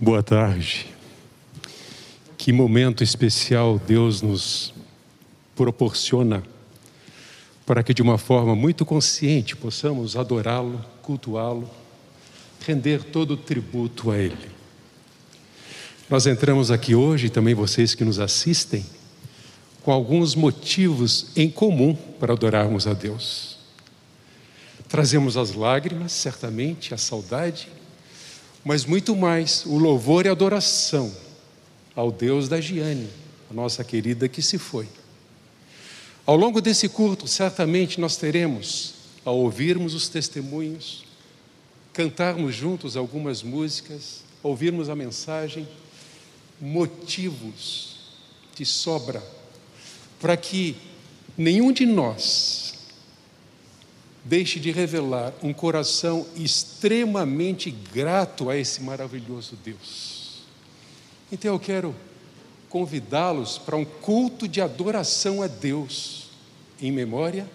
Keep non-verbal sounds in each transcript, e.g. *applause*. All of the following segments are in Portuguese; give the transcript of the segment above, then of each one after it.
Boa tarde. Que momento especial Deus nos proporciona para que, de uma forma muito consciente, possamos adorá-lo, cultuá-lo, render todo o tributo a Ele. Nós entramos aqui hoje, também vocês que nos assistem, com alguns motivos em comum para adorarmos a Deus. Trazemos as lágrimas, certamente, a saudade, mas muito mais o louvor e adoração ao Deus da Giane, a nossa querida que se foi. Ao longo desse culto, certamente nós teremos, ao ouvirmos os testemunhos, cantarmos juntos algumas músicas, ouvirmos a mensagem, motivos de sobra para que nenhum de nós deixe de revelar um coração extremamente grato a esse maravilhoso Deus. Então eu quero convidá-los para um culto de adoração a Deus, em memória,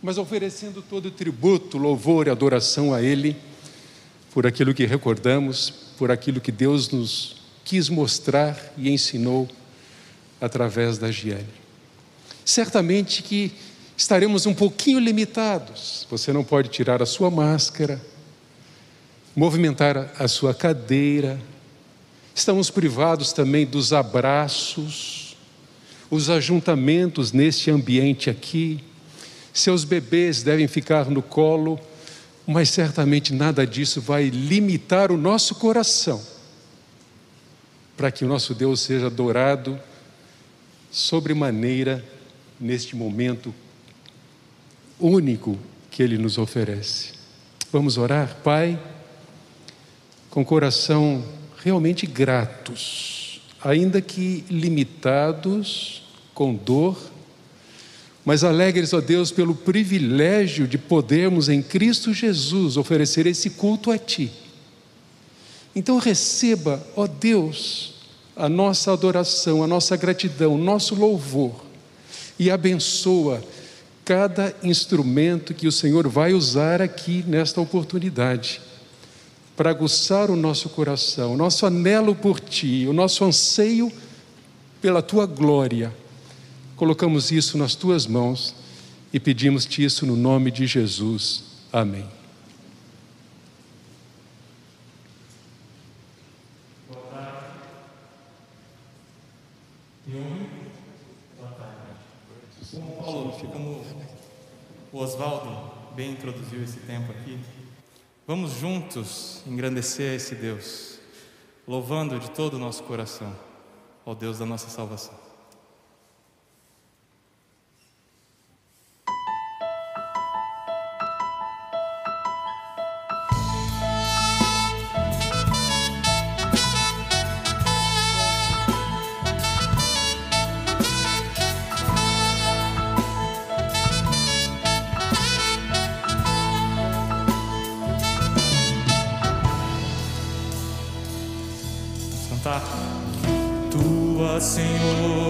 mas oferecendo todo tributo, louvor e adoração a Ele, por aquilo que recordamos, por aquilo que Deus nos quis mostrar e ensinou através da Giane. Certamente que estaremos um pouquinho limitados. Você não pode tirar a sua máscara, movimentar a sua cadeira. Estamos privados também dos abraços, os ajuntamentos neste ambiente aqui. Seus bebês devem ficar no colo, mas certamente nada disso vai limitar o nosso coração para que o nosso Deus seja adorado sobremaneira neste momento único que Ele nos oferece. Vamos orar, Pai, com coração realmente gratos, ainda que limitados, com dor, mas alegres, ó Deus, pelo privilégio de podermos em Cristo Jesus oferecer esse culto a Ti. Então receba, ó Deus, a nossa adoração, a nossa gratidão, o nosso louvor e abençoa cada instrumento que o Senhor vai usar aqui nesta oportunidade para aguçar o nosso coração, o nosso anelo por Ti, o nosso anseio pela Tua glória. Colocamos isso nas Tuas mãos e pedimos-te isso no nome de Jesus. Amém. O Oswaldo bem introduziu esse tempo aqui, vamos juntos engrandecer esse Deus, louvando de todo o nosso coração ao Deus da nossa salvação. Senhor,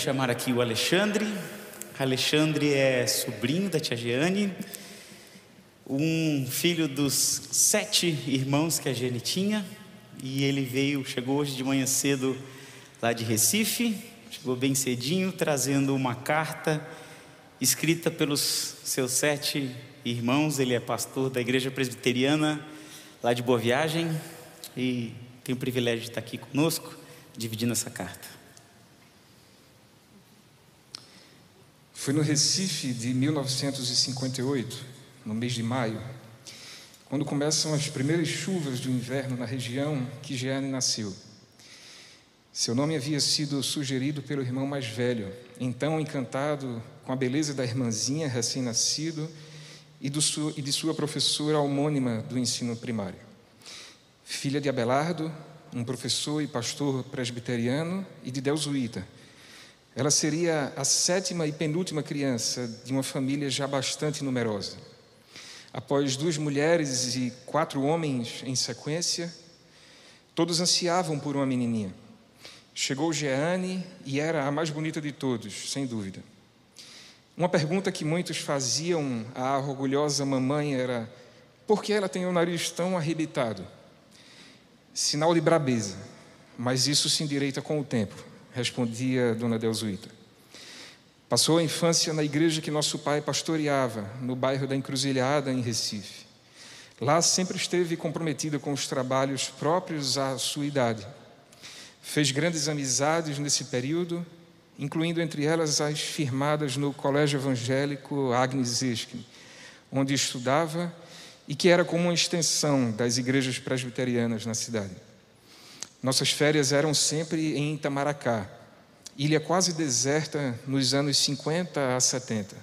chamar aqui o Alexandre. Alexandre é sobrinho da tia Jeane, um filho dos sete irmãos que a Jeane tinha, e ele veio, chegou hoje de manhã cedo lá de Recife, chegou bem cedinho, trazendo uma carta escrita pelos seus sete irmãos. Ele é pastor da igreja presbiteriana lá de Boa Viagem e tem o privilégio de estar aqui conosco, dividindo essa carta. Foi no Recife de 1958, no mês de maio, quando começam as primeiras chuvas do inverno na região que Jeane nasceu. Seu nome havia sido sugerido pelo irmão mais velho, então encantado com a beleza da irmãzinha recém-nascido e, e de sua professora homônima do ensino primário. Filha de Abelardo, um professor e pastor presbiteriano, e de Delzuíta, ela seria a sétima e penúltima criança de uma família já bastante numerosa. Após duas mulheres e quatro homens em sequência, todos ansiavam por uma menininha. Chegou Jeane e era a mais bonita de todos, sem dúvida. Uma pergunta que muitos faziam à orgulhosa mamãe era: por que ela tem o nariz tão arrebitado? Sinal de brabeza, mas isso se endireita com o tempo, respondia Dona Delzuíta. Passou a infância na igreja que nosso pai pastoreava, no bairro da Encruzilhada, em Recife. Lá sempre esteve comprometida com os trabalhos próprios à sua idade. Fez grandes amizades nesse período, incluindo entre elas as firmadas no Colégio Evangélico Agnes Eskin, onde estudava e que era como uma extensão das igrejas presbiterianas na cidade. Nossas férias eram sempre em Itamaracá, ilha quase deserta nos anos 50 a 70.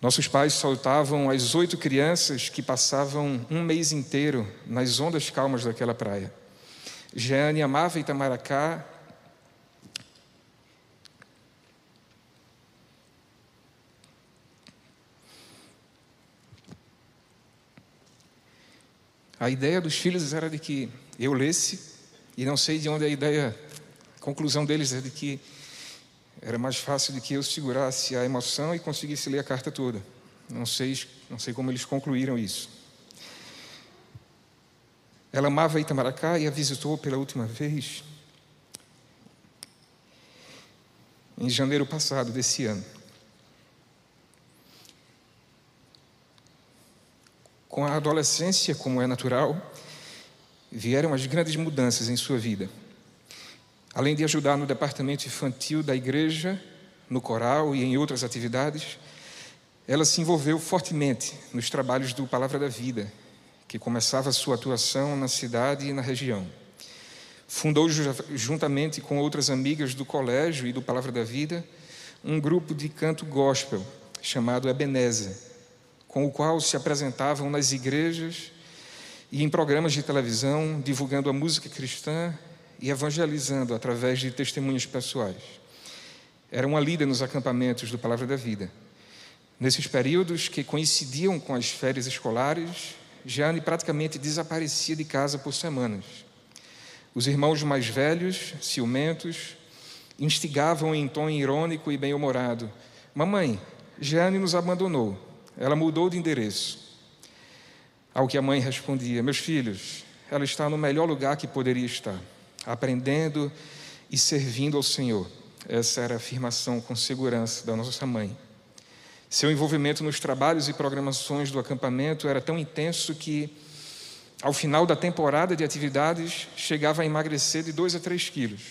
Nossos pais soltavam as oito crianças que passavam um mês inteiro nas ondas calmas daquela praia. Jeane amava Itamaracá A ideia dos filhos era de que eu lesse, e não sei de onde a ideia, a conclusão deles é de que era mais fácil de que eu segurasse a emoção e conseguisse ler a carta toda. Não sei, não sei como eles concluíram isso. Ela amava Itamaracá e a visitou pela última vez em janeiro passado desse ano. Com a adolescência, como é natural, vieram as grandes mudanças em sua vida. Além de ajudar no departamento infantil da igreja, no coral e em outras atividades, ela se envolveu fortemente nos trabalhos do Palavra da Vida, que começava sua atuação na cidade e na região. Fundou, juntamente com outras amigas do colégio e do Palavra da Vida, um grupo de canto gospel chamado Ebenezer, com o qual se apresentavam nas igrejas e em programas de televisão, divulgando a música cristã e evangelizando através de testemunhos pessoais. Era uma líder nos acampamentos do Palavra da Vida. Nesses períodos que coincidiam com as férias escolares, Jane praticamente desaparecia de casa por semanas. Os irmãos mais velhos, ciumentos, instigavam em tom irônico e bem-humorado: Mamãe, Jane nos abandonou. Ela mudou de endereço. Ao que a mãe respondia: Meus filhos, ela está no melhor lugar que poderia estar, aprendendo e servindo ao Senhor. Essa era a afirmação com segurança da nossa mãe. Seu envolvimento nos trabalhos e programações do acampamento era tão intenso que, ao final da temporada de atividades, chegava a emagrecer de 2 a 3 quilos.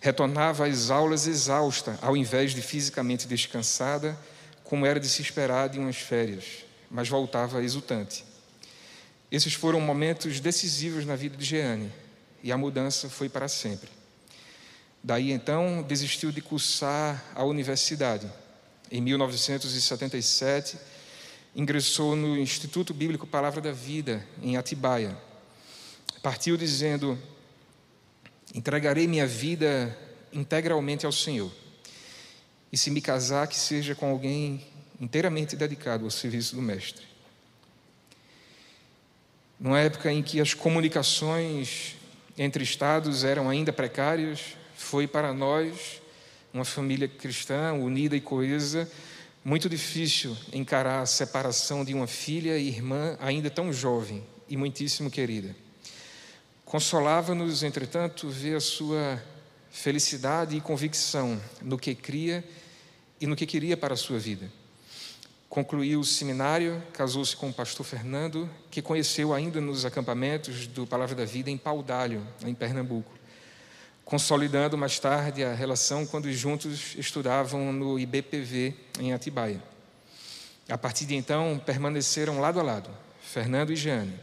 Retornava às aulas exausta, ao invés de fisicamente descansada, como era de se esperar de umas férias, mas voltava exultante. Esses foram momentos decisivos na vida de Jeane, e a mudança foi para sempre. Daí então desistiu de cursar a universidade. Em 1977, ingressou no Instituto Bíblico Palavra da Vida, em Atibaia. Partiu dizendo: Entregarei minha vida integralmente ao Senhor. E se me casar, que seja com alguém inteiramente dedicado ao serviço do Mestre. Numa época em que as comunicações entre estados eram ainda precárias, foi para nós, uma família cristã unida e coesa, muito difícil encarar a separação de uma filha e irmã ainda tão jovem e muitíssimo querida. Consolava-nos, entretanto, ver a sua felicidade e convicção no que cria e no que queria para a sua vida. Concluiu o seminário, casou-se com o pastor Fernando, que conheceu ainda nos acampamentos do Palavra da Vida em Paudalho, em Pernambuco consolidando mais tarde a relação quando juntos estudavam no IBPV em Atibaia. A partir de então, permaneceram lado a lado, Fernando e Jeane,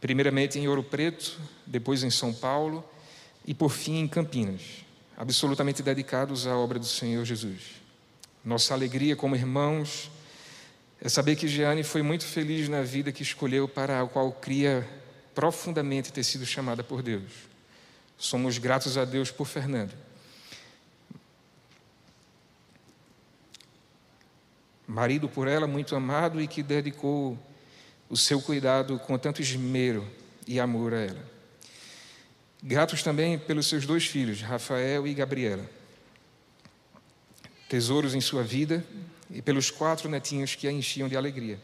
primeiramente em Ouro Preto, depois em São Paulo e por fim em Campinas, absolutamente dedicados à obra do Senhor Jesus. Nossa alegria como irmãos é saber que Jeane foi muito feliz na vida que escolheu para a qual cria profundamente ter sido chamada por Deus. Somos gratos a Deus por Fernando. Marido por ela muito amado e que dedicou o seu cuidado com tanto esmero e amor a ela. Gratos também pelos seus dois filhos, Rafael e Gabriela. Tesouros em sua vida e pelos quatro netinhos que a enchiam de alegria.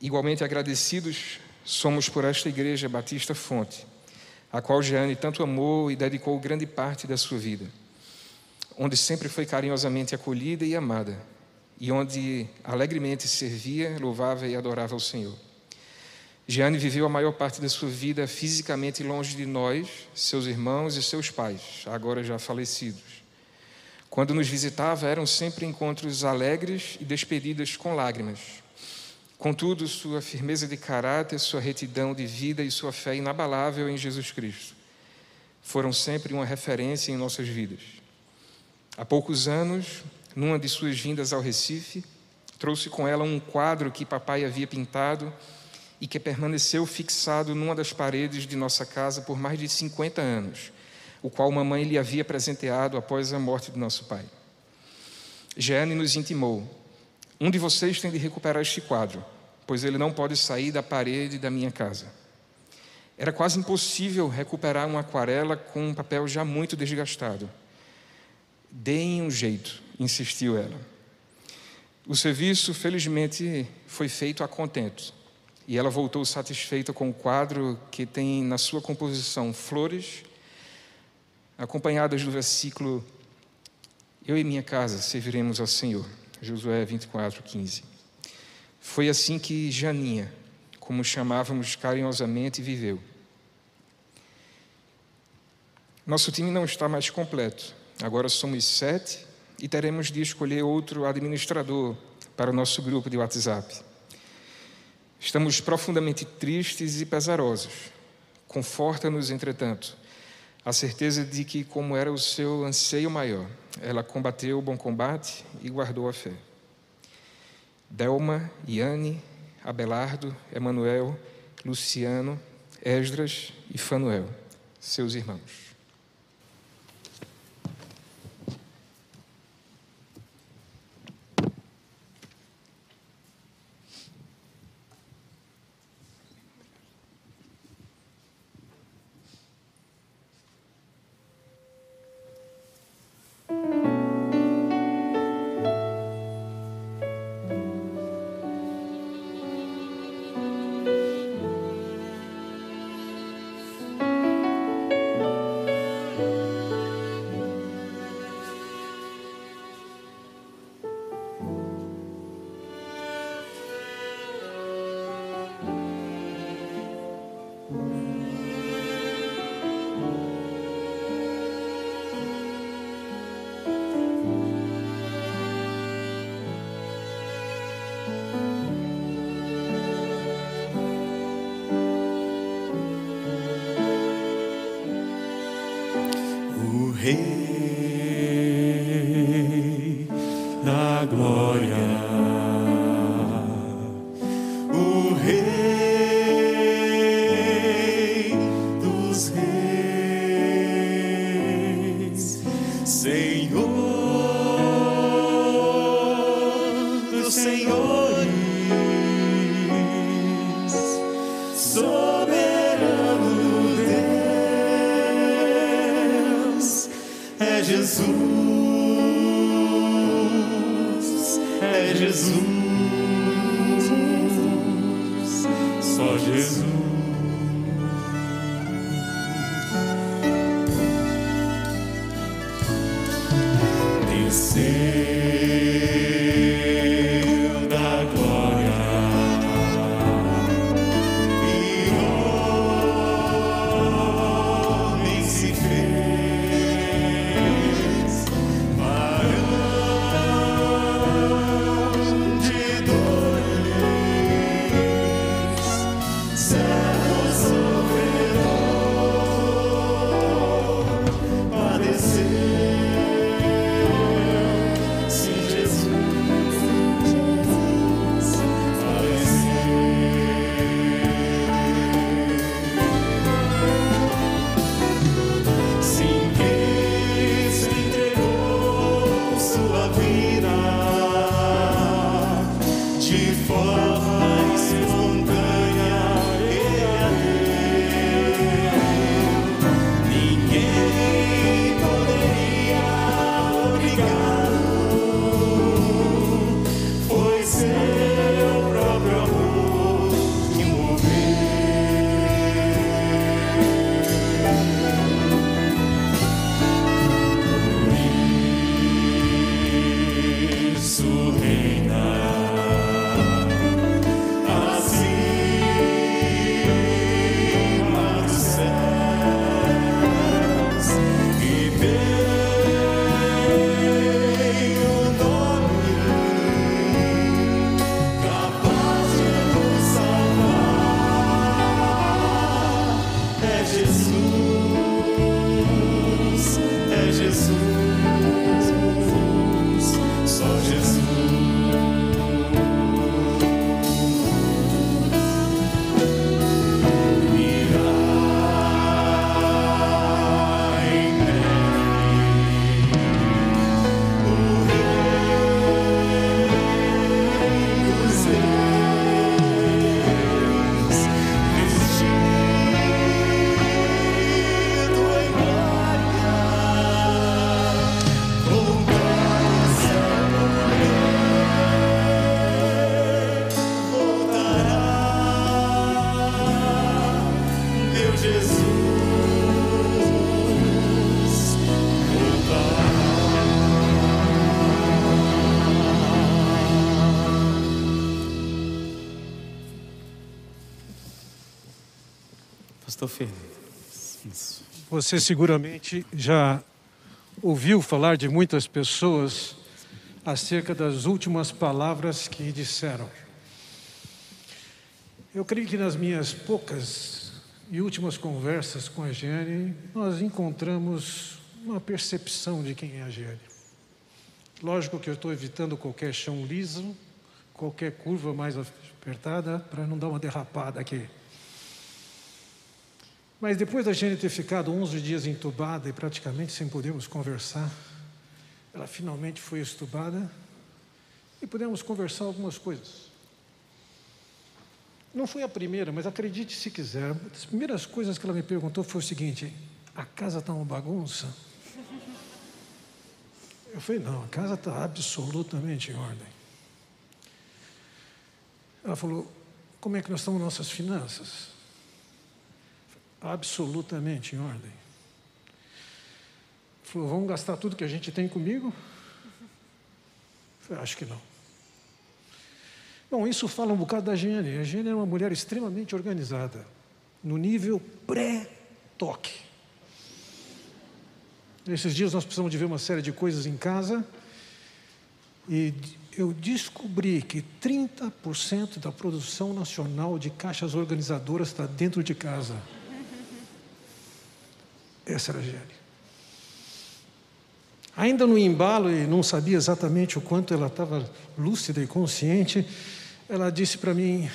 Igualmente agradecidos somos por esta igreja Batista Fonte a qual Jeane tanto amou e dedicou grande parte da sua vida, onde sempre foi carinhosamente acolhida e amada, e onde alegremente servia, louvava e adorava o Senhor. Jeane viveu a maior parte da sua vida fisicamente longe de nós, seus irmãos e seus pais, agora já falecidos. Quando nos visitava, eram sempre encontros alegres e despedidas com lágrimas. Contudo, sua firmeza de caráter, sua retidão de vida e sua fé inabalável em Jesus Cristo foram sempre uma referência em nossas vidas. Há poucos anos, numa de suas vindas ao Recife, trouxe com ela um quadro que papai havia pintado e que permaneceu fixado numa das paredes de nossa casa por mais de 50 anos, o qual mamãe lhe havia presenteado após a morte de nosso pai. Jeane nos intimou: um de vocês tem de recuperar este quadro, pois ele não pode sair da parede da minha casa. Era quase impossível recuperar uma aquarela com um papel já muito desgastado. Deem um jeito, insistiu ela. O serviço, felizmente, foi feito a contento. E ela voltou satisfeita com o quadro que tem na sua composição flores, acompanhadas do versículo: Eu e minha casa serviremos ao Senhor. Josué 24, 15. Foi assim que Janinha, como chamávamos carinhosamente, viveu. Nosso time não está mais completo. Agora somos sete e teremos de escolher outro administrador para o nosso grupo de WhatsApp. Estamos profundamente tristes e pesarosos. Conforta-nos, entretanto, a certeza de que, como era o seu anseio maior, ela combateu o bom combate e guardou a fé. Delma, Iane, Abelardo, Emanuel, Luciano, Esdras e Fanuel, seus irmãos. Fernando. Você seguramente já ouviu falar de muitas pessoas acerca das últimas palavras que disseram. Eu creio que nas minhas poucas e últimas conversas com a Giane, nós encontramos uma percepção de quem é a Giane. Lógico que eu estou evitando qualquer chão liso, qualquer curva mais apertada, para não dar uma derrapada aqui. Mas depois da gente ter ficado 11 dias entubada e praticamente sem podermos conversar, ela finalmente foi estubada e pudemos conversar algumas coisas. Não foi a primeira, mas acredite se quiser, uma das primeiras coisas que ela me perguntou foi o seguinte: a casa está uma bagunça? Eu falei: não, a casa está absolutamente em ordem. Ela falou: como é que nós estamos nossas finanças? Absolutamente em ordem. Falou, vamos gastar tudo que a gente tem comigo? Falei, acho que não. Bom, isso fala um bocado da Gênia. A Gênia é uma mulher extremamente organizada, no nível pré-toque. Nesses dias nós precisamos de ver uma série de coisas em casa e eu descobri que 30% da produção nacional de caixas organizadoras está dentro de casa. Essa era a Giane. Ainda no embalo e não sabia exatamente o quanto ela estava lúcida e consciente, ela disse para mim: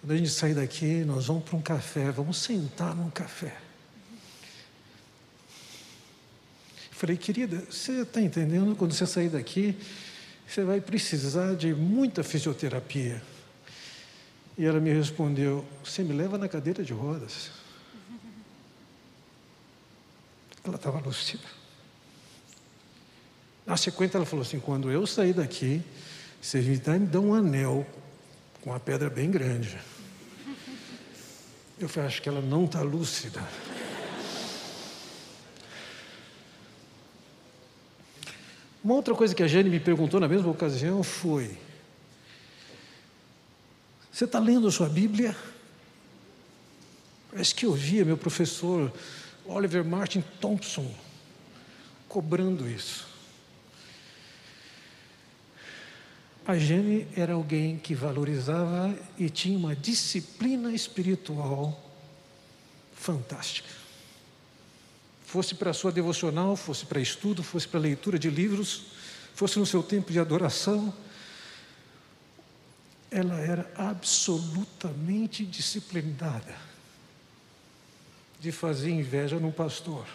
quando a gente sair daqui, nós vamos para um café, vamos sentar num café. Falei, querida, você está entendendo? Quando você sair daqui, você vai precisar de muita fisioterapia. E ela me respondeu: Você me leva na cadeira de rodas. Ela estava lúcida. Na sequência, ela falou assim: Quando eu sair daqui, você me dá um anel com uma pedra bem grande. Eu falei: Acho que ela não está lúcida. Uma outra coisa que a Jane me perguntou na mesma ocasião foi: Você está lendo a sua Bíblia? Parece que eu via meu professor Oliver Martin Thompson cobrando isso. A Jane era alguém que valorizava e tinha uma disciplina espiritual fantástica fosse para a sua devocional, fosse para estudo, fosse para leitura de livros, fosse no seu tempo de adoração, ela era absolutamente disciplinada de fazer inveja num pastor.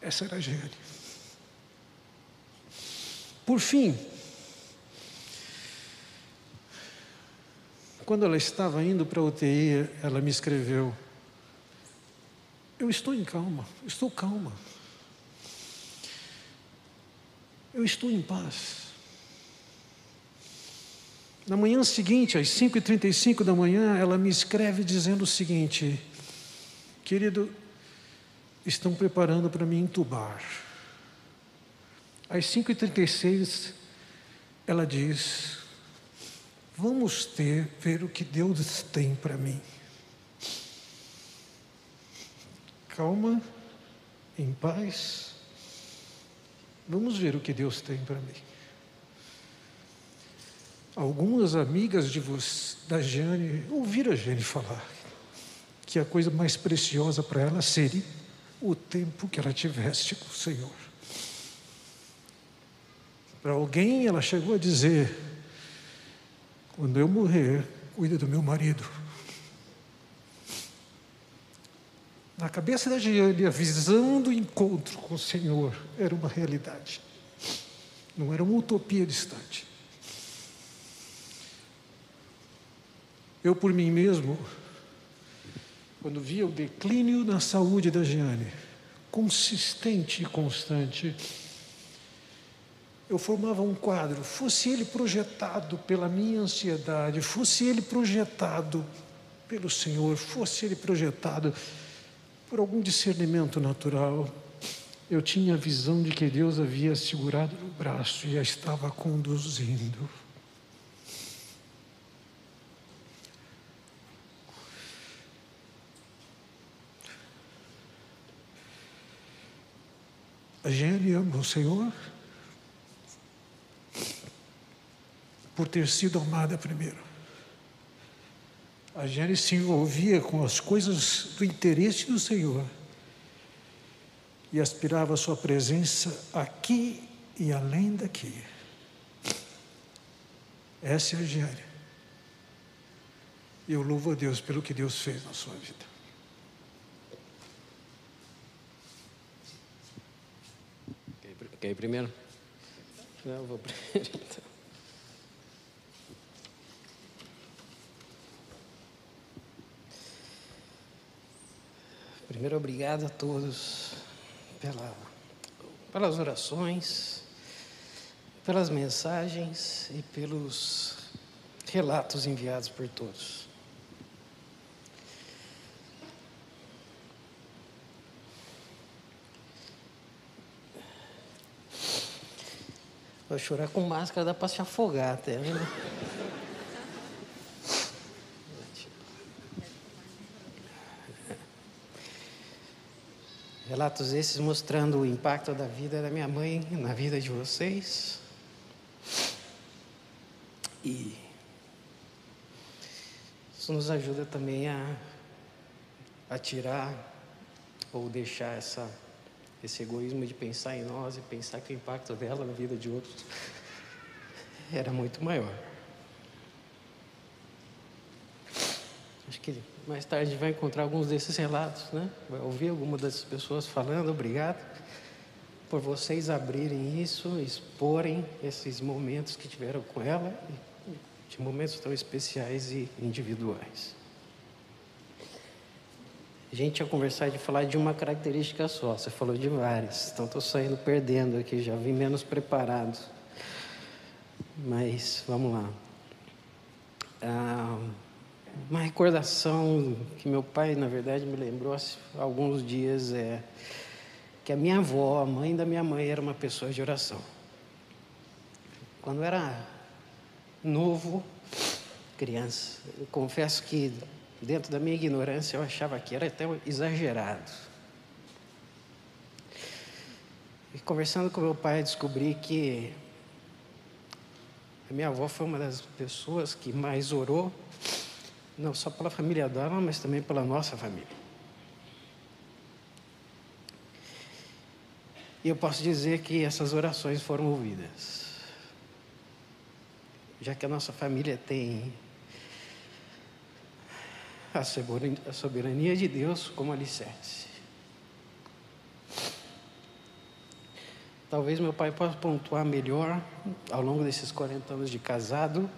Essa era a Gene. Por fim, quando ela estava indo para a UTI, ela me escreveu: eu estou em calma, estou calma. Eu estou em paz. Na manhã seguinte, às 5h35 da manhã, ela me escreve dizendo o seguinte: Querido, estão preparando para me entubar. Às 5h36, ela diz: Vamos ter, ver o que Deus tem para mim. calma, em paz. Vamos ver o que Deus tem para mim. Algumas amigas de você, da Jane ouviram a Jane falar que a coisa mais preciosa para ela seria o tempo que ela tivesse com o Senhor. Para alguém, ela chegou a dizer: quando eu morrer, cuida do meu marido. Na cabeça da Giane, a visão do encontro com o Senhor era uma realidade, não era uma utopia distante. Eu, por mim mesmo, quando via o declínio na saúde da Giane, consistente e constante, eu formava um quadro, fosse ele projetado pela minha ansiedade, fosse ele projetado pelo Senhor, fosse ele projetado por algum discernimento natural, eu tinha a visão de que Deus havia segurado no braço e a estava conduzindo. A Gene ama o Senhor por ter sido amada primeiro. A Jane se envolvia com as coisas do interesse do Senhor e aspirava a sua presença aqui e além daqui. Essa é a Jane. E eu louvo a Deus pelo que Deus fez na sua vida. Quer ir primeiro? Não, vou primeiro *laughs* então. Primeiro, obrigado a todos pela, pelas orações, pelas mensagens e pelos relatos enviados por todos. Vou chorar com máscara, dá para se afogar até, né? Relatos esses mostrando o impacto da vida da minha mãe na vida de vocês. E isso nos ajuda também a, a tirar ou deixar essa esse egoísmo de pensar em nós e pensar que o impacto dela na vida de outros *laughs* era muito maior. Acho que mais tarde vai encontrar alguns desses relatos, né? Vai ouvir algumas dessas pessoas falando, obrigado por vocês abrirem isso, exporem esses momentos que tiveram com ela, de momentos tão especiais e individuais. A gente ia conversar de falar de uma característica só, você falou de várias, então estou saindo perdendo aqui, já vim menos preparado. Mas vamos lá. Ah, uma recordação que meu pai, na verdade, me lembrou há alguns dias é que a minha avó, a mãe da minha mãe, era uma pessoa de oração. Quando eu era novo, criança, eu confesso que dentro da minha ignorância eu achava que era até exagerado. E conversando com meu pai, descobri que a minha avó foi uma das pessoas que mais orou, não só pela família dela, mas também pela nossa família. E eu posso dizer que essas orações foram ouvidas. Já que a nossa família tem a soberania de Deus como alicerce. Talvez meu pai possa pontuar melhor ao longo desses 40 anos de casado,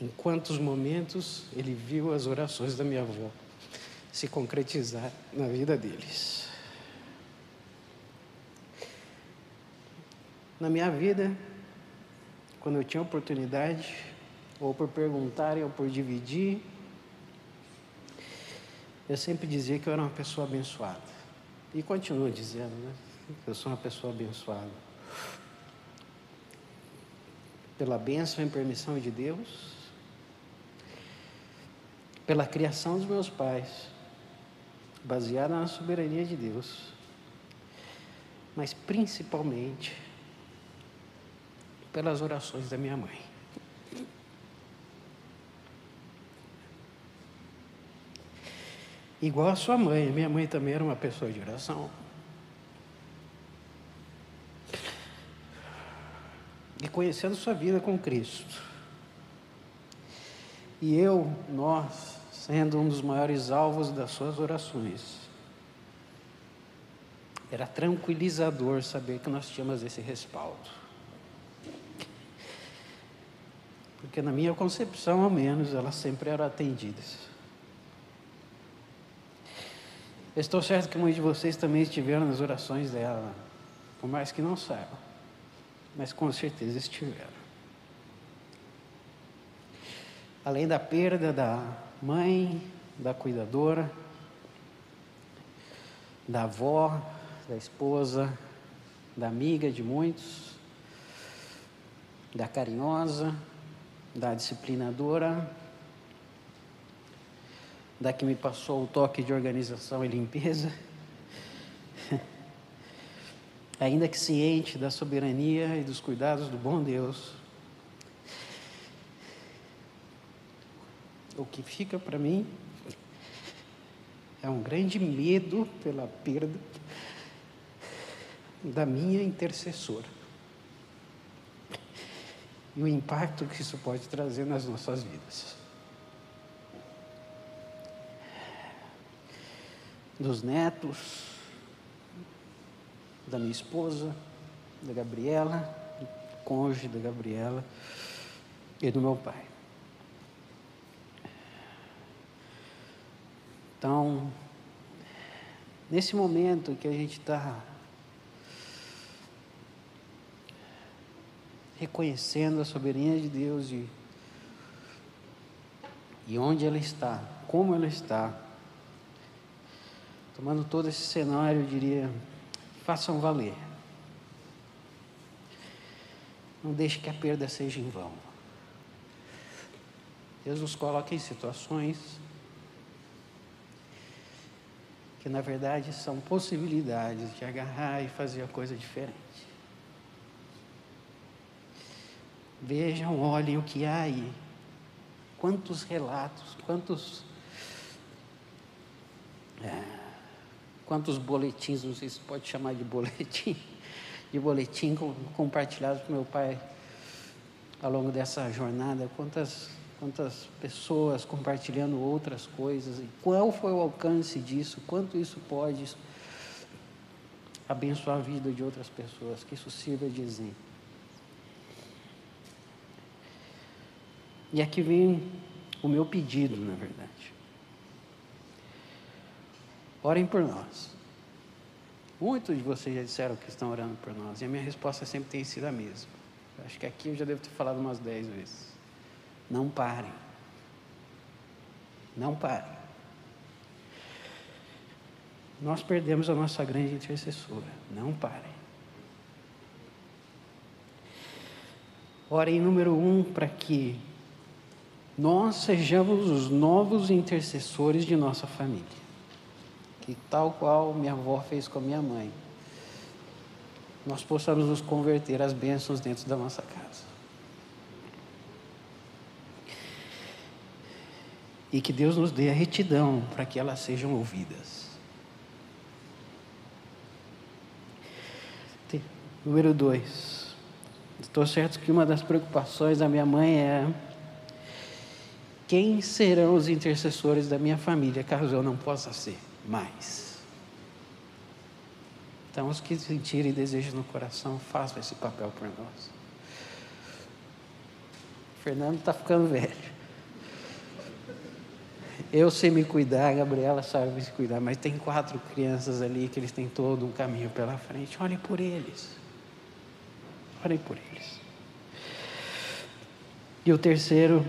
em quantos momentos ele viu as orações da minha avó se concretizar na vida deles. Na minha vida, quando eu tinha oportunidade, ou por perguntarem ou por dividir, eu sempre dizia que eu era uma pessoa abençoada. E continuo dizendo, né? Eu sou uma pessoa abençoada. Pela bênção e permissão de Deus, pela criação dos meus pais, baseada na soberania de Deus, mas principalmente pelas orações da minha mãe. Igual a sua mãe, minha mãe também era uma pessoa de oração. E conhecendo sua vida com Cristo. E eu, nós, sendo um dos maiores alvos das suas orações. Era tranquilizador saber que nós tínhamos esse respaldo. Porque na minha concepção, ao menos, elas sempre eram atendidas. Estou certo que muitos de vocês também estiveram nas orações dela, por mais que não saibam, mas com certeza estiveram. Além da perda da mãe, da cuidadora, da avó, da esposa, da amiga de muitos, da carinhosa, da disciplinadora, da que me passou o toque de organização e limpeza, *laughs* ainda que ciente da soberania e dos cuidados do bom Deus, o que fica para mim é um grande medo pela perda da minha intercessora e o impacto que isso pode trazer nas nossas vidas. Dos netos, da minha esposa, da Gabriela, do cônjuge da Gabriela e do meu pai. Então, nesse momento que a gente está reconhecendo a soberania de Deus e, e onde ela está, como ela está. Tomando todo esse cenário, eu diria: façam valer. Não deixe que a perda seja em vão. Deus nos coloca em situações que, na verdade, são possibilidades de agarrar e fazer a coisa diferente. Vejam, olhem o que há aí. Quantos relatos, quantos. É, quantos boletins, não sei se pode chamar de boletim, *laughs* de boletim compartilhados com meu pai ao longo dessa jornada, quantas, quantas pessoas compartilhando outras coisas, e qual foi o alcance disso, quanto isso pode abençoar a vida de outras pessoas, que isso sirva de exemplo. E aqui vem o meu pedido, na verdade. Orem por nós. Muitos de vocês já disseram que estão orando por nós, e a minha resposta sempre tem sido a mesma. Acho que aqui eu já devo ter falado umas dez vezes. Não parem. Não parem. Nós perdemos a nossa grande intercessora. Não parem. Orem número um para que nós sejamos os novos intercessores de nossa família que tal qual minha avó fez com a minha mãe, nós possamos nos converter às bênçãos dentro da nossa casa. E que Deus nos dê a retidão para que elas sejam ouvidas. Número dois. Estou certo que uma das preocupações da minha mãe é quem serão os intercessores da minha família, caso eu não possa ser mais. Então, os que sentirem desejo no coração, façam esse papel por nós. Fernando está ficando velho. Eu sei me cuidar, a Gabriela sabe se cuidar, mas tem quatro crianças ali que eles têm todo um caminho pela frente. Olhem por eles. Olhem por eles. E o terceiro,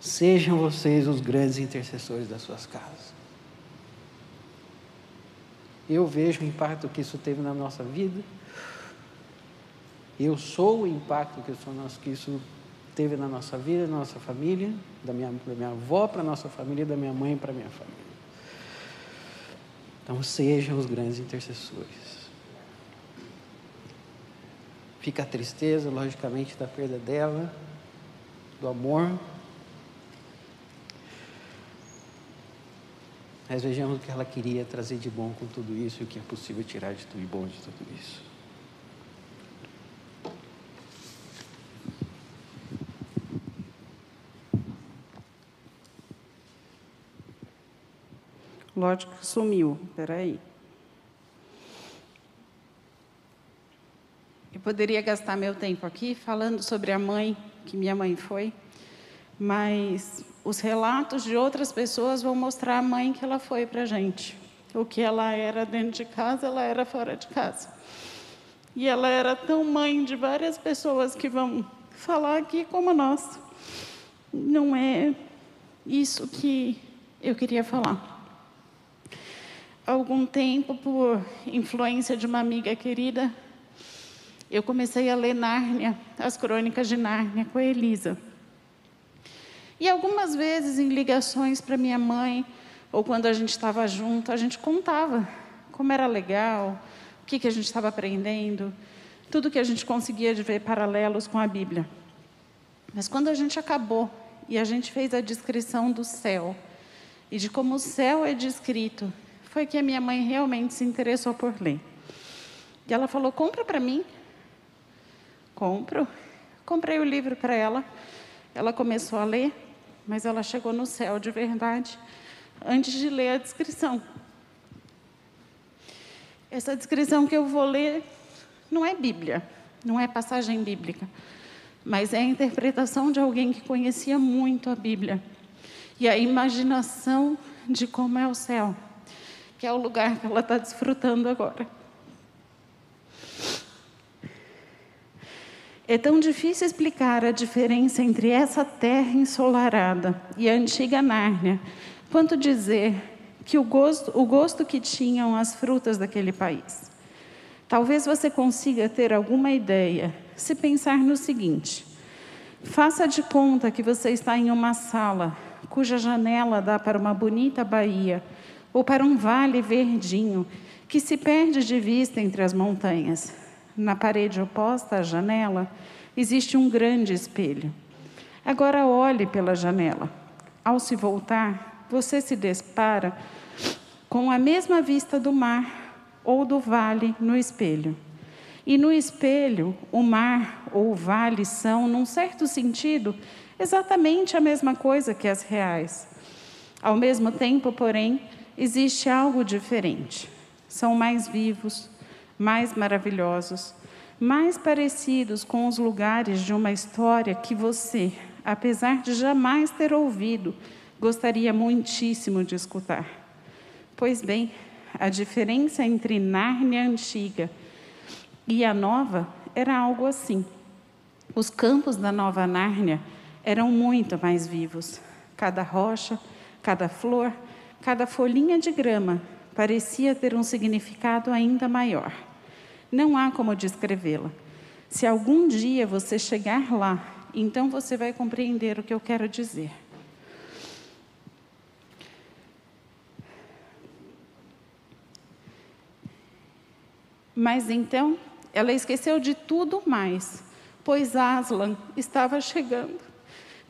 sejam vocês os grandes intercessores das suas casas. Eu vejo o impacto que isso teve na nossa vida. Eu sou o impacto que, isso teve na nossa vida, na nossa família, da minha, da minha avó para a nossa família, da minha mãe para a minha família. Então sejam os grandes intercessores. Fica a tristeza, logicamente, da perda dela, do amor, Mas vejamos o que ela queria trazer de bom com tudo isso e o que é possível tirar de tudo bom de tudo isso. Lógico que sumiu. Peraí. Eu poderia gastar meu tempo aqui falando sobre a mãe que minha mãe foi, mas os relatos de outras pessoas vão mostrar a mãe que ela foi para a gente. O que ela era dentro de casa, ela era fora de casa. E ela era tão mãe de várias pessoas que vão falar aqui como nós. Não é isso que eu queria falar. Algum tempo, por influência de uma amiga querida, eu comecei a ler Nárnia, as crônicas de Nárnia com a Elisa. E algumas vezes em ligações para minha mãe, ou quando a gente estava junto, a gente contava como era legal, o que, que a gente estava aprendendo, tudo que a gente conseguia de ver paralelos com a Bíblia. Mas quando a gente acabou e a gente fez a descrição do céu e de como o céu é descrito, foi que a minha mãe realmente se interessou por ler. E ela falou: compra para mim. Compro. Comprei o livro para ela. Ela começou a ler mas ela chegou no céu de verdade antes de ler a descrição. Essa descrição que eu vou ler não é Bíblia, não é passagem bíblica, mas é a interpretação de alguém que conhecia muito a Bíblia e a imaginação de como é o céu, que é o lugar que ela está desfrutando agora. É tão difícil explicar a diferença entre essa terra ensolarada e a antiga Nárnia, quanto dizer que o gosto, o gosto que tinham as frutas daquele país. Talvez você consiga ter alguma ideia se pensar no seguinte: faça de conta que você está em uma sala cuja janela dá para uma bonita baía ou para um vale verdinho que se perde de vista entre as montanhas. Na parede oposta à janela existe um grande espelho. Agora olhe pela janela. Ao se voltar, você se depara com a mesma vista do mar ou do vale no espelho. E no espelho, o mar ou o vale são, num certo sentido, exatamente a mesma coisa que as reais. Ao mesmo tempo, porém, existe algo diferente. São mais vivos, mais maravilhosos, mais parecidos com os lugares de uma história que você, apesar de jamais ter ouvido, gostaria muitíssimo de escutar. Pois bem, a diferença entre Nárnia antiga e a nova era algo assim. Os campos da nova Nárnia eram muito mais vivos. Cada rocha, cada flor, cada folhinha de grama parecia ter um significado ainda maior. Não há como descrevê-la. Se algum dia você chegar lá, então você vai compreender o que eu quero dizer. Mas então ela esqueceu de tudo mais, pois Aslan estava chegando,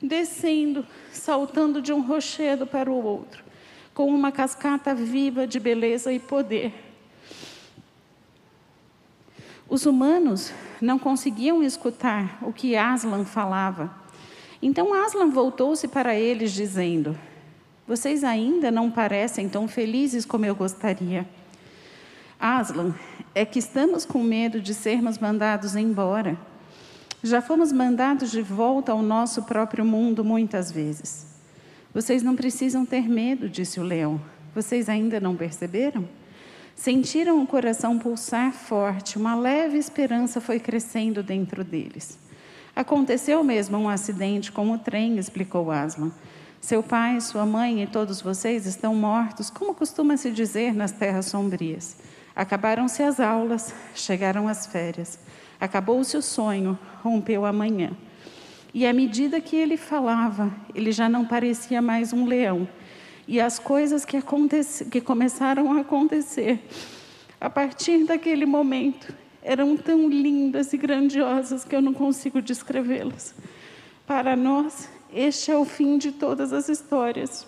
descendo, saltando de um rochedo para o outro, com uma cascata viva de beleza e poder. Os humanos não conseguiam escutar o que Aslan falava. Então Aslan voltou-se para eles, dizendo: Vocês ainda não parecem tão felizes como eu gostaria. Aslan, é que estamos com medo de sermos mandados embora. Já fomos mandados de volta ao nosso próprio mundo muitas vezes. Vocês não precisam ter medo, disse o leão. Vocês ainda não perceberam? Sentiram o coração pulsar forte, uma leve esperança foi crescendo dentro deles. Aconteceu mesmo um acidente com o trem, explicou Aslan. Seu pai, sua mãe e todos vocês estão mortos, como costuma se dizer nas terras sombrias. Acabaram-se as aulas, chegaram as férias. Acabou-se o sonho, rompeu a manhã. E à medida que ele falava, ele já não parecia mais um leão. E as coisas que, que começaram a acontecer a partir daquele momento eram tão lindas e grandiosas que eu não consigo descrevê-las. Para nós, este é o fim de todas as histórias.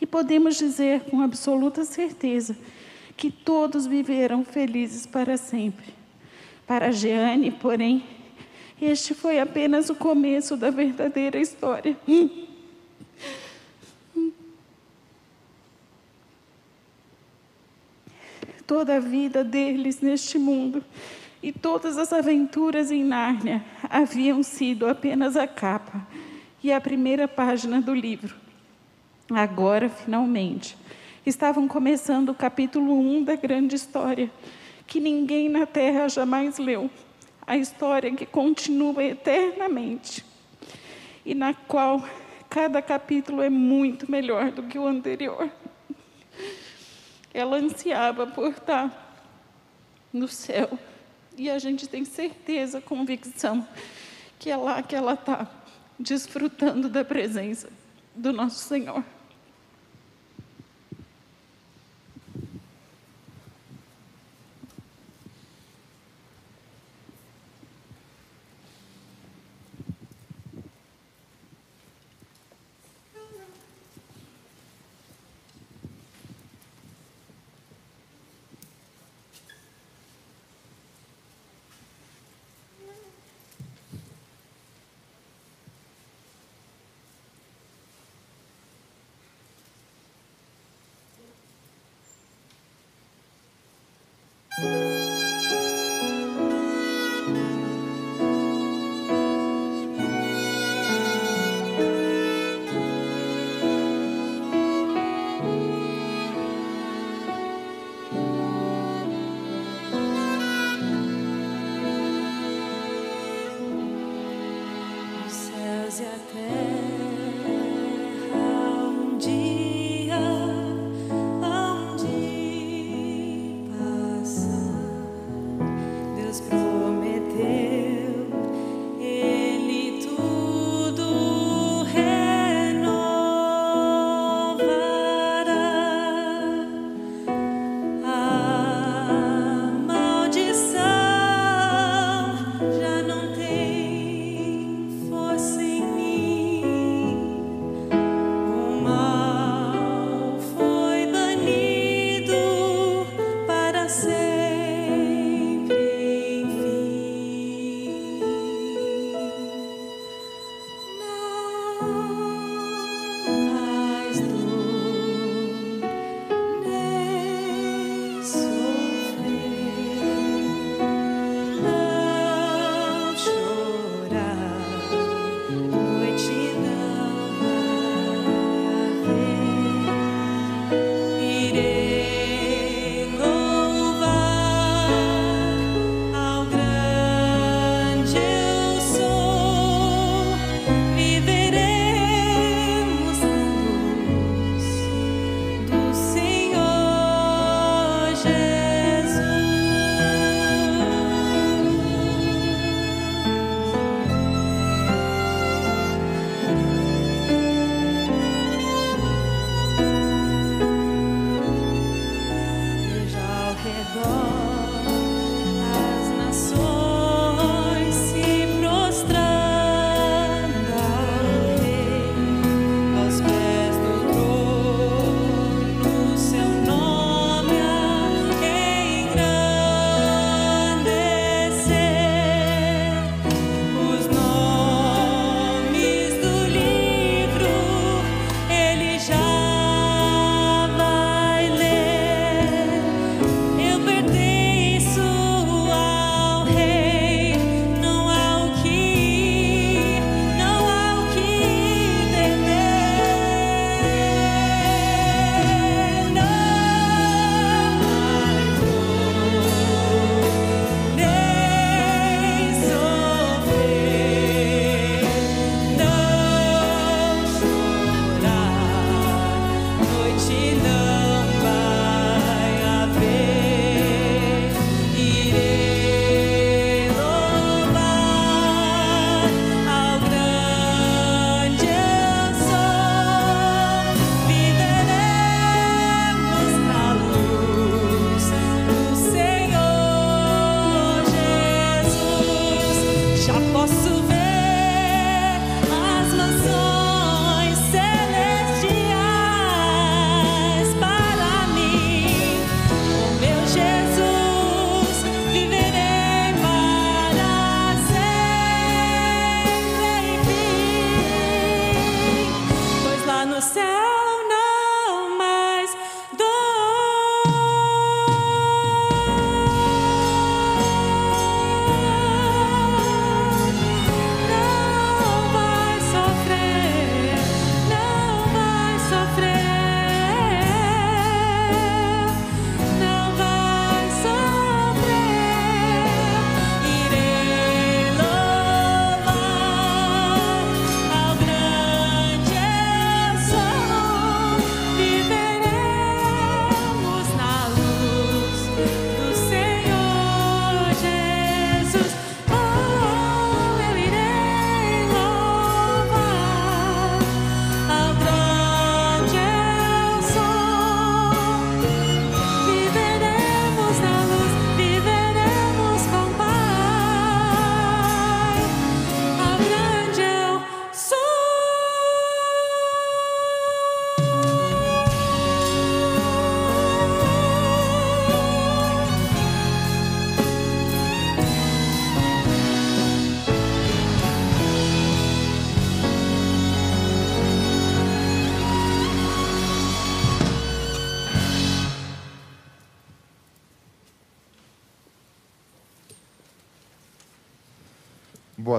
E podemos dizer com absoluta certeza que todos viveram felizes para sempre. Para Jeane, porém, este foi apenas o começo da verdadeira história. Toda a vida deles neste mundo e todas as aventuras em Nárnia haviam sido apenas a capa e a primeira página do livro. Agora, finalmente, estavam começando o capítulo 1 da grande história, que ninguém na Terra jamais leu. A história que continua eternamente e na qual cada capítulo é muito melhor do que o anterior. Ela ansiava por estar no céu e a gente tem certeza, convicção, que é lá que ela está, desfrutando da presença do nosso Senhor.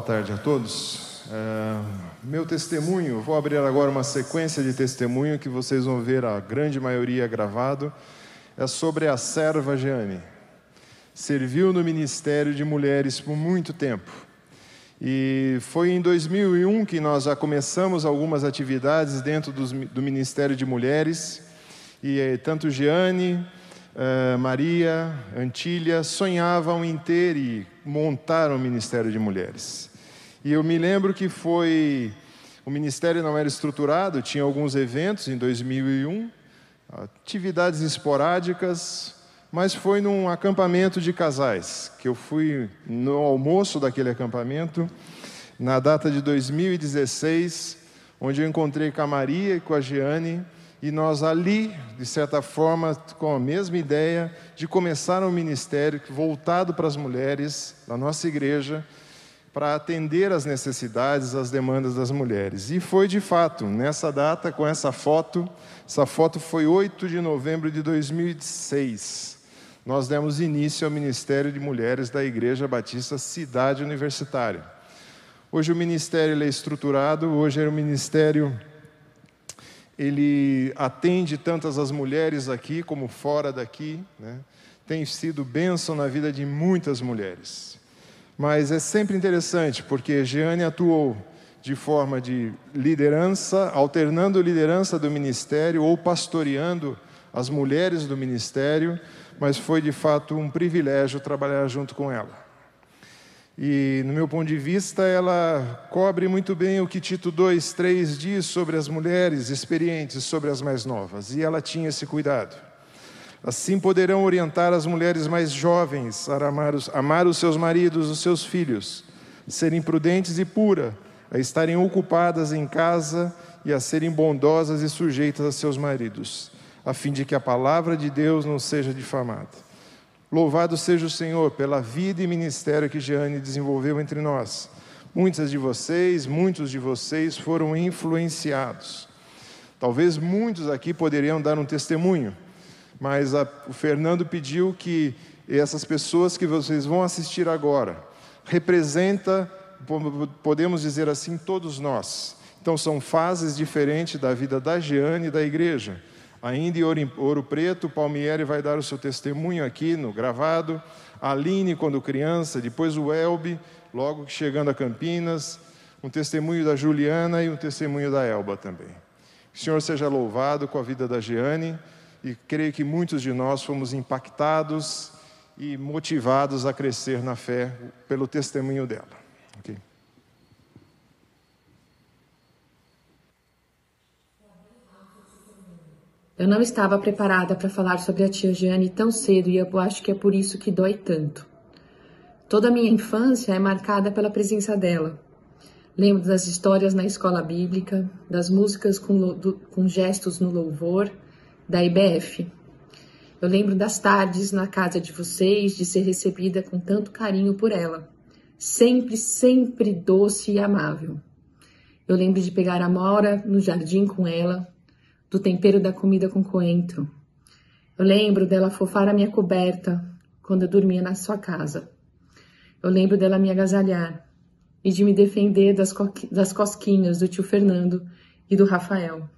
Tarde a todos. É, meu testemunho, vou abrir agora uma sequência de testemunho que vocês vão ver a grande maioria gravado. É sobre a serva Jeane. Serviu no Ministério de Mulheres por muito tempo. E foi em 2001 que nós já começamos algumas atividades dentro dos- do Ministério de Mulheres. E eh, tanto Jeane, eh, Maria, Antília sonhavam em ter e montar um Ministério de Mulheres. E eu me lembro que foi. O ministério não era estruturado, tinha alguns eventos em 2001, atividades esporádicas, mas foi num acampamento de casais, que eu fui no almoço daquele acampamento, na data de 2016, onde eu encontrei com a Maria e com a Jeane, e nós ali, de certa forma, com a mesma ideia de começar um ministério voltado para as mulheres da nossa igreja, para atender às necessidades, às demandas das mulheres. E foi de fato, nessa data, com essa foto, essa foto foi 8 de novembro de 2006. Nós demos início ao Ministério de Mulheres da Igreja Batista Cidade Universitária. Hoje o ministério é estruturado, hoje é o ministério ele atende tantas as mulheres aqui como fora daqui, né? tem sido bênção na vida de muitas mulheres. Mas é sempre interessante, porque Jeane atuou de forma de liderança, alternando liderança do ministério ou pastoreando as mulheres do ministério, mas foi de fato um privilégio trabalhar junto com ela. E, no meu ponto de vista, ela cobre muito bem o que Tito 2, 3 diz sobre as mulheres experientes, sobre as mais novas, e ela tinha esse cuidado. Assim poderão orientar as mulheres mais jovens a amar os, amar os seus maridos, os seus filhos, serem prudentes e puras, a estarem ocupadas em casa e a serem bondosas e sujeitas a seus maridos, a fim de que a palavra de Deus não seja difamada. Louvado seja o Senhor pela vida e ministério que Jeane desenvolveu entre nós. Muitas de vocês, muitos de vocês foram influenciados. Talvez muitos aqui poderiam dar um testemunho mas a, o Fernando pediu que essas pessoas que vocês vão assistir agora representa, podemos dizer assim, todos nós. Então são fases diferentes da vida da Jeane e da igreja. Ainda em Ouro Preto, Palmieri vai dar o seu testemunho aqui no gravado. A Aline, quando criança, depois o Elbe, logo chegando a Campinas, um testemunho da Juliana e um testemunho da Elba também. Que o Senhor seja louvado com a vida da Jeane e creio que muitos de nós fomos impactados e motivados a crescer na fé pelo testemunho dela. Okay. Eu não estava preparada para falar sobre a tia Jeane tão cedo e eu acho que é por isso que dói tanto. Toda a minha infância é marcada pela presença dela. Lembro das histórias na escola bíblica, das músicas com, do, com gestos no louvor da IBF. Eu lembro das tardes na casa de vocês, de ser recebida com tanto carinho por ela. Sempre, sempre doce e amável. Eu lembro de pegar a Mora no jardim com ela, do tempero da comida com coentro. Eu lembro dela fofar a minha coberta quando eu dormia na sua casa. Eu lembro dela me agasalhar e de me defender das, co das cosquinhas do tio Fernando e do Rafael.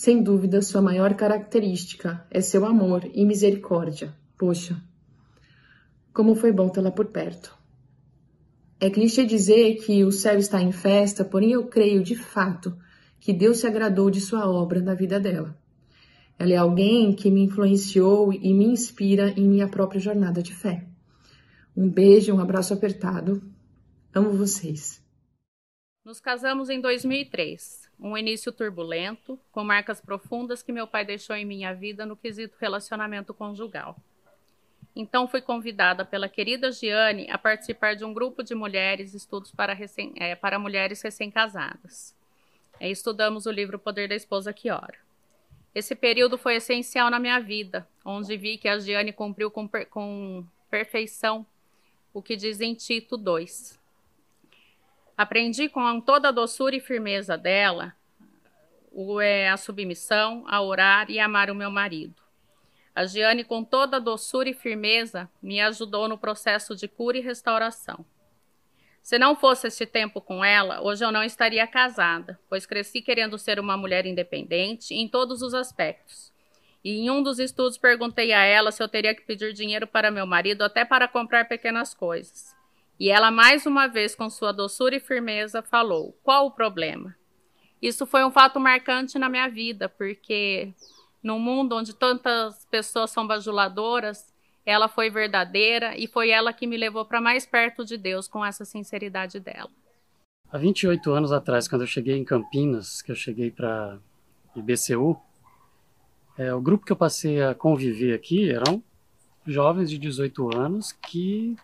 Sem dúvida, sua maior característica é seu amor e misericórdia. Poxa, como foi bom tê-la por perto. É clichê dizer que o céu está em festa, porém eu creio de fato que Deus se agradou de sua obra na vida dela. Ela é alguém que me influenciou e me inspira em minha própria jornada de fé. Um beijo, um abraço apertado. Amo vocês. Nos casamos em 2003 um início turbulento, com marcas profundas que meu pai deixou em minha vida no quesito relacionamento conjugal. Então fui convidada pela querida Giane a participar de um grupo de mulheres, estudos para, recém, é, para mulheres recém-casadas. É, estudamos o livro Poder da Esposa que Ora. Esse período foi essencial na minha vida, onde vi que a Giane cumpriu com, per, com perfeição o que diz em Tito 2, Aprendi com toda a doçura e firmeza dela o, é, a submissão, a orar e amar o meu marido. A Giane, com toda a doçura e firmeza, me ajudou no processo de cura e restauração. Se não fosse este tempo com ela, hoje eu não estaria casada, pois cresci querendo ser uma mulher independente em todos os aspectos. E em um dos estudos perguntei a ela se eu teria que pedir dinheiro para meu marido até para comprar pequenas coisas. E ela, mais uma vez, com sua doçura e firmeza, falou: Qual o problema? Isso foi um fato marcante na minha vida, porque num mundo onde tantas pessoas são bajuladoras, ela foi verdadeira e foi ela que me levou para mais perto de Deus com essa sinceridade dela. Há 28 anos atrás, quando eu cheguei em Campinas, que eu cheguei para IBCU, é, o grupo que eu passei a conviver aqui eram jovens de 18 anos que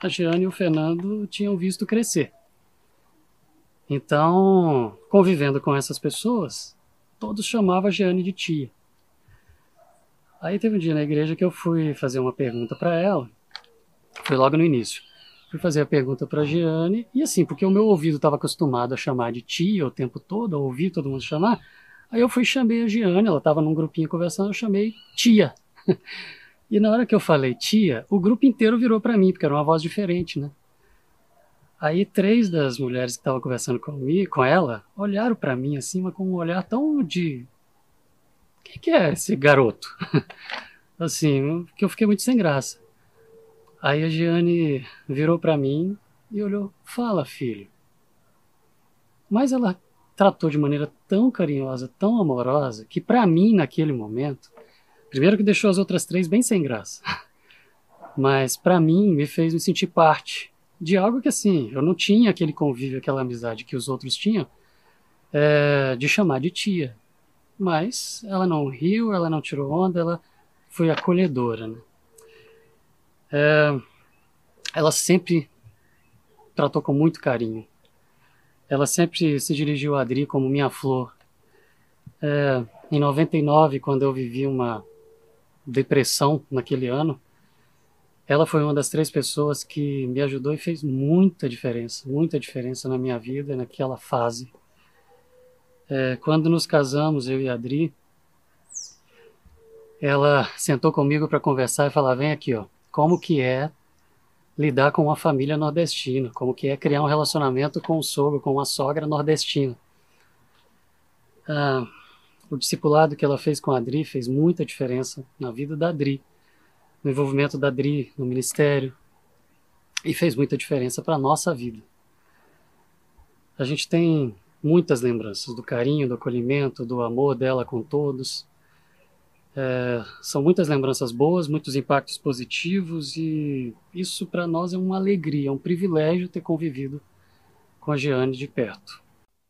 a Jeane e o Fernando tinham visto crescer. Então, convivendo com essas pessoas, todos chamavam a Jeane de tia. Aí teve um dia na igreja que eu fui fazer uma pergunta para ela, foi logo no início. fui fazer a pergunta para a Giane, e assim, porque o meu ouvido estava acostumado a chamar de tia o tempo todo, a ouvir todo mundo chamar, aí eu fui chamei a Giane, ela estava num grupinho conversando, eu chamei tia. *laughs* E na hora que eu falei tia, o grupo inteiro virou para mim, porque era uma voz diferente, né? Aí três das mulheres que estavam conversando comigo, com ela, olharam para mim assim, mas com um olhar tão de quem que é esse garoto? *laughs* assim, que eu fiquei muito sem graça. Aí a Giane virou para mim e olhou: Fala, filho. Mas ela tratou de maneira tão carinhosa, tão amorosa, que para mim, naquele momento, primeiro que deixou as outras três bem sem graça, mas para mim me fez me sentir parte de algo que, assim, eu não tinha aquele convívio, aquela amizade que os outros tinham, é, de chamar de tia. Mas ela não riu, ela não tirou onda, ela foi acolhedora, né? É, ela sempre tratou com muito carinho. Ela sempre se dirigiu a Adri como minha flor. É, em 99, quando eu vivi uma depressão naquele ano, ela foi uma das três pessoas que me ajudou e fez muita diferença, muita diferença na minha vida naquela fase. É, quando nos casamos, eu e a Adri, ela sentou comigo para conversar e falar: vem aqui, ó, como que é lidar com uma família nordestina, como que é criar um relacionamento com o sogro, com uma sogra nordestina. Ah, o discipulado que ela fez com a Adri fez muita diferença na vida da Adri, no envolvimento da Adri no ministério, e fez muita diferença para a nossa vida. A gente tem muitas lembranças do carinho, do acolhimento, do amor dela com todos. É, são muitas lembranças boas, muitos impactos positivos e isso para nós é uma alegria, é um privilégio ter convivido com a Jeane de perto.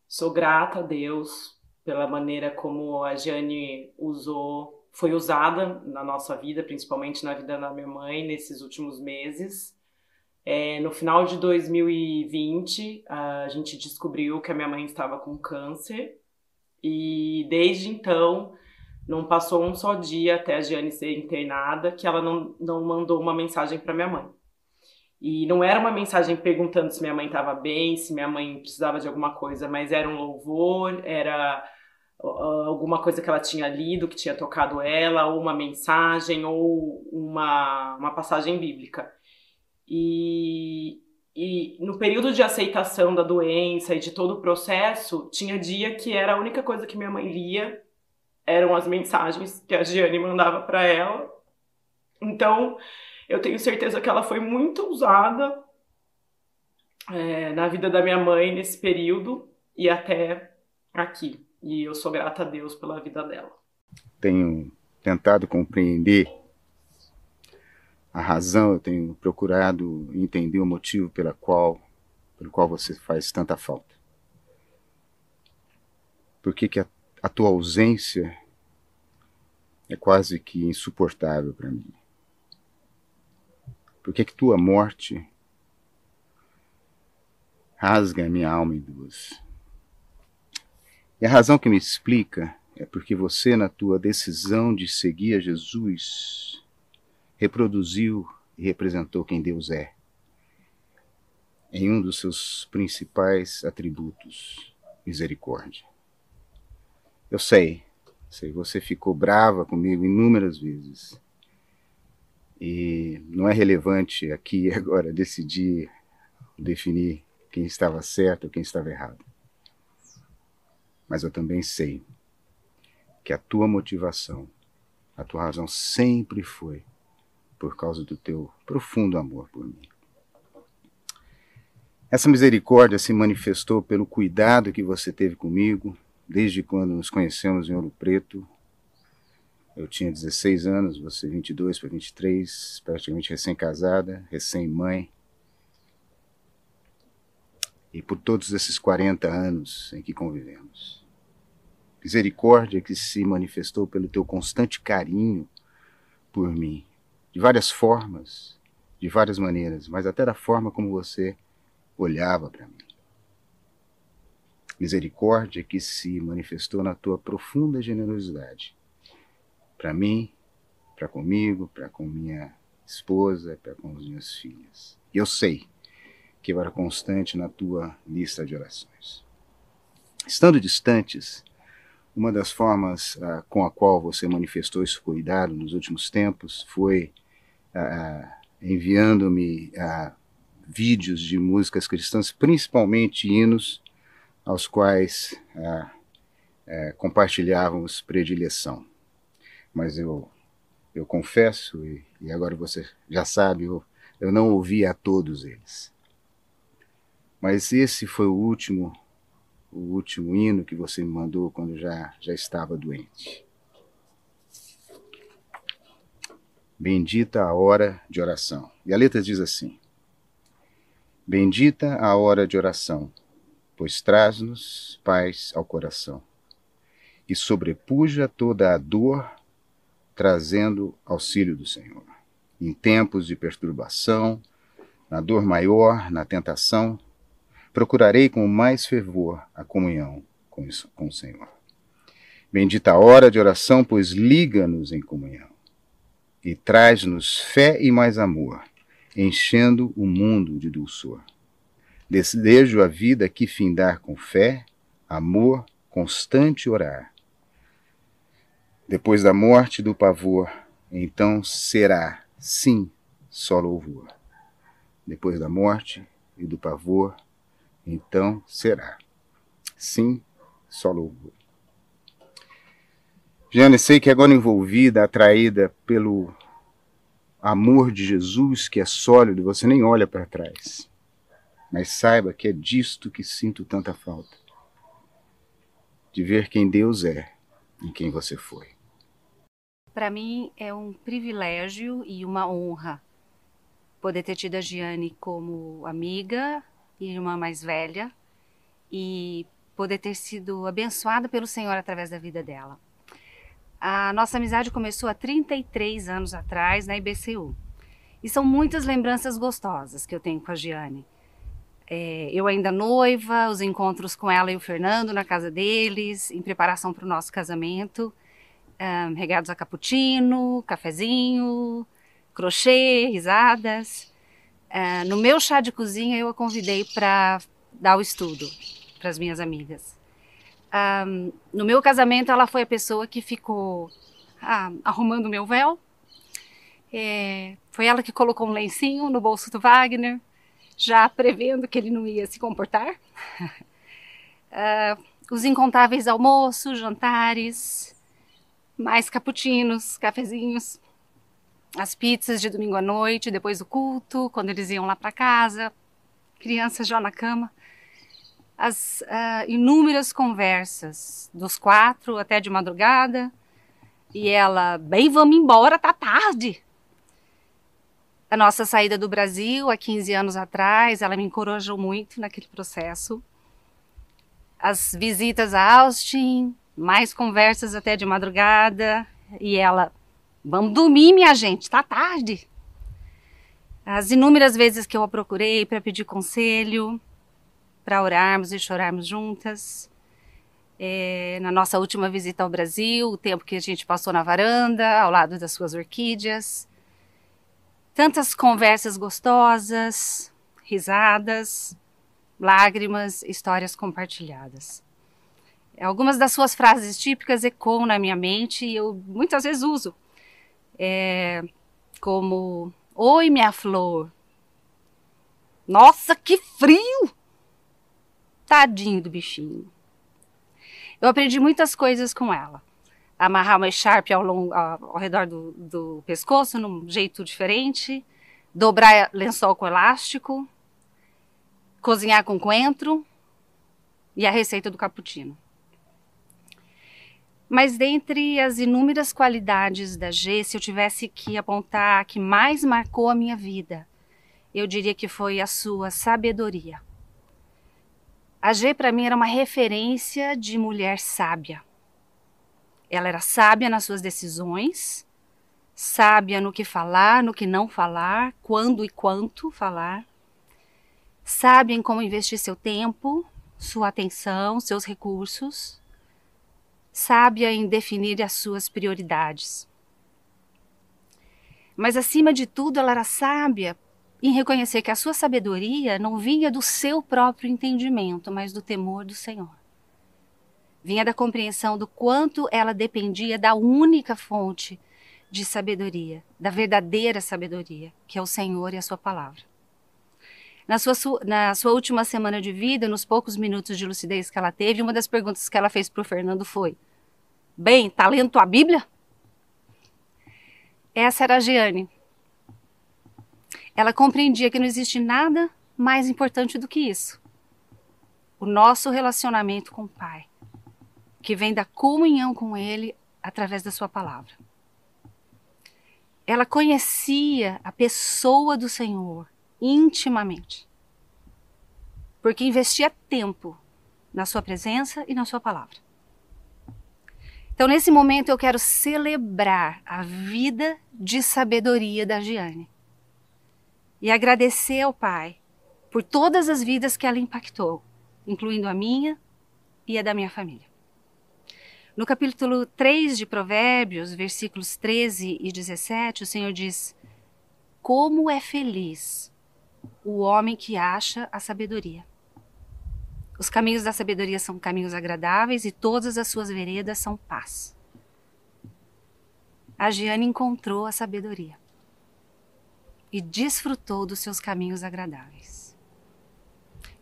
Sou grata a Deus pela maneira como a Jeane usou, foi usada na nossa vida, principalmente na vida da minha mãe nesses últimos meses. É, no final de 2020, a gente descobriu que a minha mãe estava com câncer e desde então não passou um só dia até a Giane ser internada que ela não, não mandou uma mensagem para minha mãe. E não era uma mensagem perguntando se minha mãe estava bem, se minha mãe precisava de alguma coisa, mas era um louvor, era alguma coisa que ela tinha lido, que tinha tocado ela, ou uma mensagem, ou uma, uma passagem bíblica. E, e no período de aceitação da doença e de todo o processo, tinha dia que era a única coisa que minha mãe lia eram as mensagens que a Giane mandava para ela. Então, eu tenho certeza que ela foi muito usada é, na vida da minha mãe nesse período e até aqui. E eu sou grata a Deus pela vida dela. Tenho tentado compreender a razão, eu tenho procurado entender o motivo pela qual, pelo qual você faz tanta falta. Por que, que a a tua ausência é quase que insuportável para mim. Por que que tua morte rasga a minha alma em duas? E a razão que me explica é porque você, na tua decisão de seguir a Jesus, reproduziu e representou quem Deus é, em um dos seus principais atributos, misericórdia. Eu sei, sei, você ficou brava comigo inúmeras vezes. E não é relevante aqui *laughs* agora decidir, definir quem estava certo ou quem estava errado. Mas eu também sei que a tua motivação, a tua razão sempre foi por causa do teu profundo amor por mim. Essa misericórdia se manifestou pelo cuidado que você teve comigo, desde quando nos conhecemos em Ouro Preto. Eu tinha 16 anos, você 22 para 23, praticamente recém-casada, recém-mãe. E por todos esses 40 anos em que convivemos. Misericórdia que se manifestou pelo teu constante carinho por mim, de várias formas, de várias maneiras, mas até da forma como você olhava para mim misericórdia que se manifestou na tua profunda generosidade. Para mim, para comigo, para com minha esposa, para com as minhas filhas. E eu sei que era constante na tua lista de orações. Estando distantes, uma das formas uh, com a qual você manifestou esse cuidado nos últimos tempos foi uh, enviando-me uh, vídeos de músicas cristãs, principalmente hinos aos quais compartilhávamos predileção. Mas eu, eu confesso, e, e agora você já sabe, eu, eu não ouvi a todos eles. Mas esse foi o último o último hino que você me mandou quando já, já estava doente. Bendita a hora de oração. E a letra diz assim: Bendita a hora de oração, pois traz-nos paz ao coração e sobrepuja toda a dor, trazendo auxílio do Senhor. Em tempos de perturbação, na dor maior, na tentação, procurarei com mais fervor a comunhão com, isso, com o Senhor. Bendita a hora de oração, pois liga-nos em comunhão e traz-nos fé e mais amor, enchendo o mundo de dulçor. Desejo a vida que findar com fé, amor, constante orar. Depois da morte do pavor, então será, sim, só louvor. Depois da morte e do pavor, então será. Sim, só louvor. Jane, sei que agora envolvida, atraída pelo amor de Jesus, que é sólido, você nem olha para trás. Mas saiba que é disto que sinto tanta falta. De ver quem Deus é e quem você foi. Para mim é um privilégio e uma honra poder ter tido a Giane como amiga, irmã mais velha e poder ter sido abençoada pelo Senhor através da vida dela. A nossa amizade começou há 33 anos atrás na IBCU. E são muitas lembranças gostosas que eu tenho com a Giane. É, eu ainda noiva, os encontros com ela e o Fernando na casa deles, em preparação para o nosso casamento, um, regados a cappuccino, cafezinho, crochê, risadas. Uh, no meu chá de cozinha, eu a convidei para dar o estudo para as minhas amigas. Um, no meu casamento, ela foi a pessoa que ficou ah, arrumando meu véu. É, foi ela que colocou um lencinho no bolso do Wagner, já prevendo que ele não ia se comportar. uh, *laughs* os incontáveis almoços, jantares, mais cappuccinos, cafezinhos as pizzas de domingo à noite, depois do culto, quando eles iam lá para casa, crianças já na cama. As uh, inúmeras conversas, dos quatro até de madrugada, e ela, bem, vamos embora, tá tarde. A nossa saída do Brasil há 15 anos atrás, ela me encorajou muito naquele processo. As visitas a Austin, mais conversas até de madrugada, e ela, Vamos dormir, minha gente, tá tarde. As inúmeras vezes que eu a procurei para pedir conselho, para orarmos e chorarmos juntas. É, na nossa última visita ao Brasil, o tempo que a gente passou na varanda, ao lado das suas orquídeas. Tantas conversas gostosas, risadas, lágrimas, histórias compartilhadas. Algumas das suas frases típicas ecoam na minha mente e eu muitas vezes uso é, como Oi, minha flor. Nossa, que frio! Tadinho do bichinho. Eu aprendi muitas coisas com ela. Amarrar uma echarpe ao, longo, ao, redor do, do pescoço, num jeito diferente. Dobrar lençol com elástico. Cozinhar com coentro. E a receita do cappuccino. Mas dentre as inúmeras qualidades da G, se eu tivesse que apontar a que mais marcou a minha vida, eu diria que foi a sua sabedoria. A G para mim era uma referência de mulher sábia. Ela era sábia nas suas decisões, sábia no que falar, no que não falar, quando e quanto falar, sábia em como investir seu tempo, sua atenção, seus recursos sábia em definir as suas prioridades. Mas acima de tudo, ela era sábia em reconhecer que a sua sabedoria não vinha do seu próprio entendimento, mas do temor do Senhor. Vinha da compreensão do quanto ela dependia da única fonte de sabedoria, da verdadeira sabedoria, que é o Senhor e a sua palavra. Na sua, na sua última semana de vida, nos poucos minutos de lucidez que ela teve, uma das perguntas que ela fez para o Fernando foi: Bem, tá lendo tua Bíblia? Essa era a Giane. Ela compreendia que não existe nada mais importante do que isso. O nosso relacionamento com o Pai, que vem da comunhão com Ele através da Sua palavra. Ela conhecia a pessoa do Senhor intimamente, porque investia tempo na Sua presença e na Sua palavra. Então, nesse momento, eu quero celebrar a vida de sabedoria da Giane e agradecer ao Pai por todas as vidas que ela impactou, incluindo a minha e a da minha família. No capítulo 3 de Provérbios, versículos 13 e 17, o Senhor diz: Como é feliz o homem que acha a sabedoria. Os caminhos da sabedoria são caminhos agradáveis e todas as suas veredas são paz. A Giane encontrou a sabedoria e desfrutou dos seus caminhos agradáveis.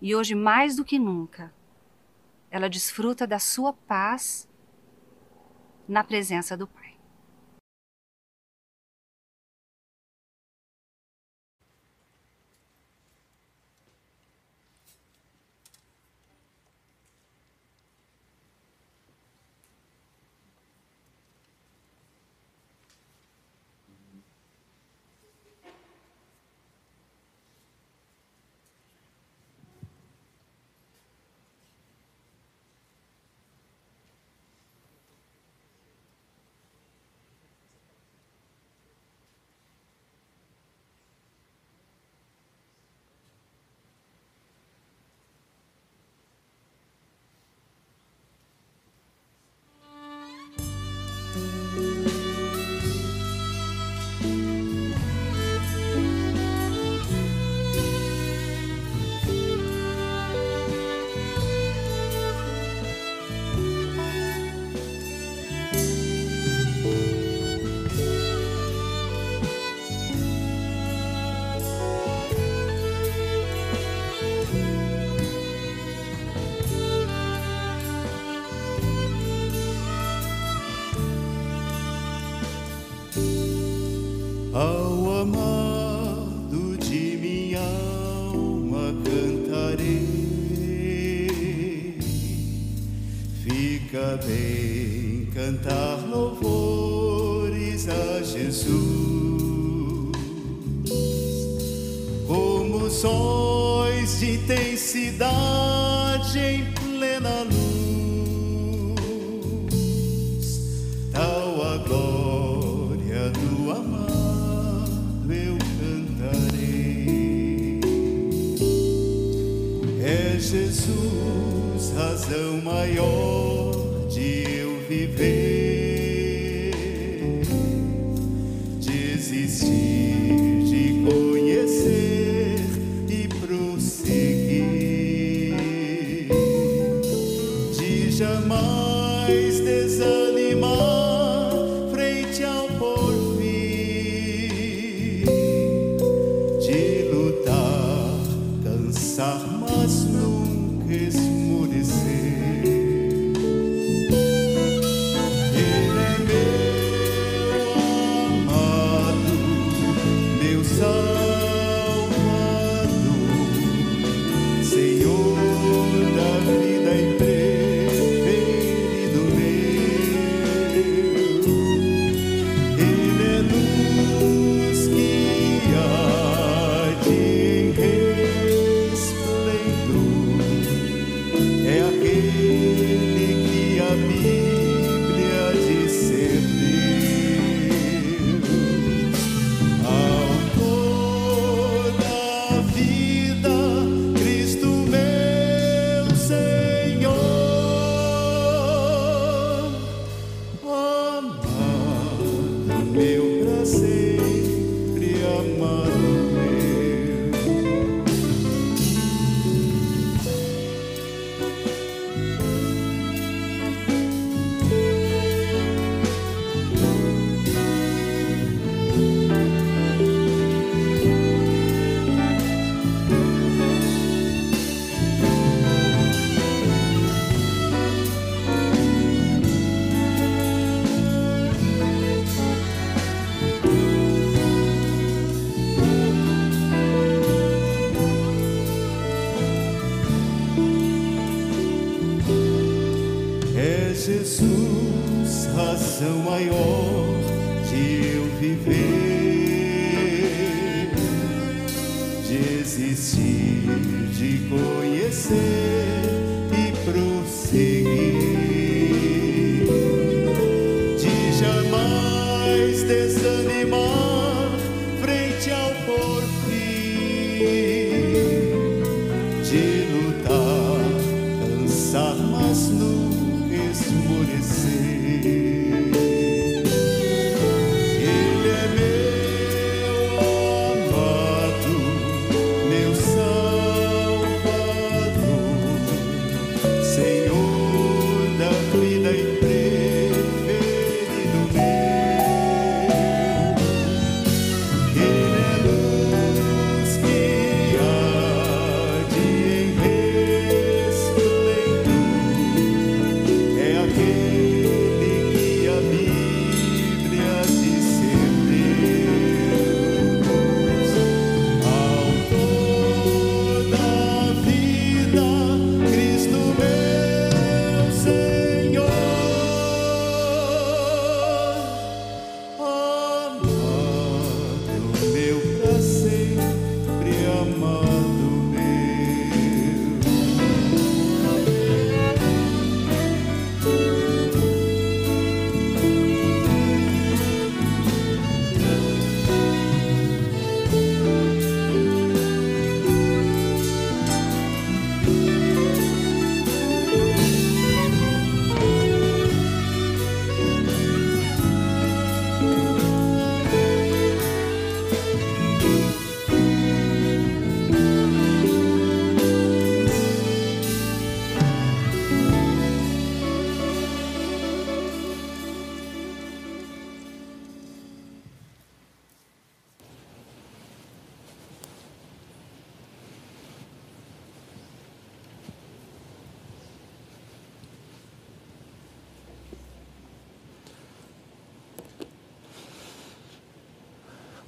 E hoje, mais do que nunca, ela desfruta da sua paz na presença do Pai. Jesus razão maior de eu viver,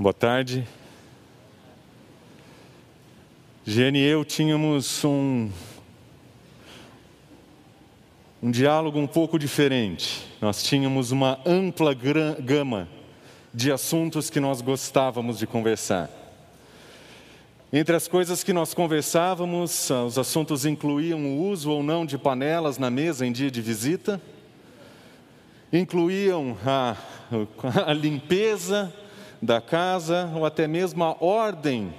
Boa tarde. Giane e eu tínhamos um, um diálogo um pouco diferente. Nós tínhamos uma ampla gama de assuntos que nós gostávamos de conversar. Entre as coisas que nós conversávamos, ah, os assuntos incluíam o uso ou não de panelas na mesa em dia de visita, incluíam a, *laughs* a limpeza da casa ou até mesmo a ordem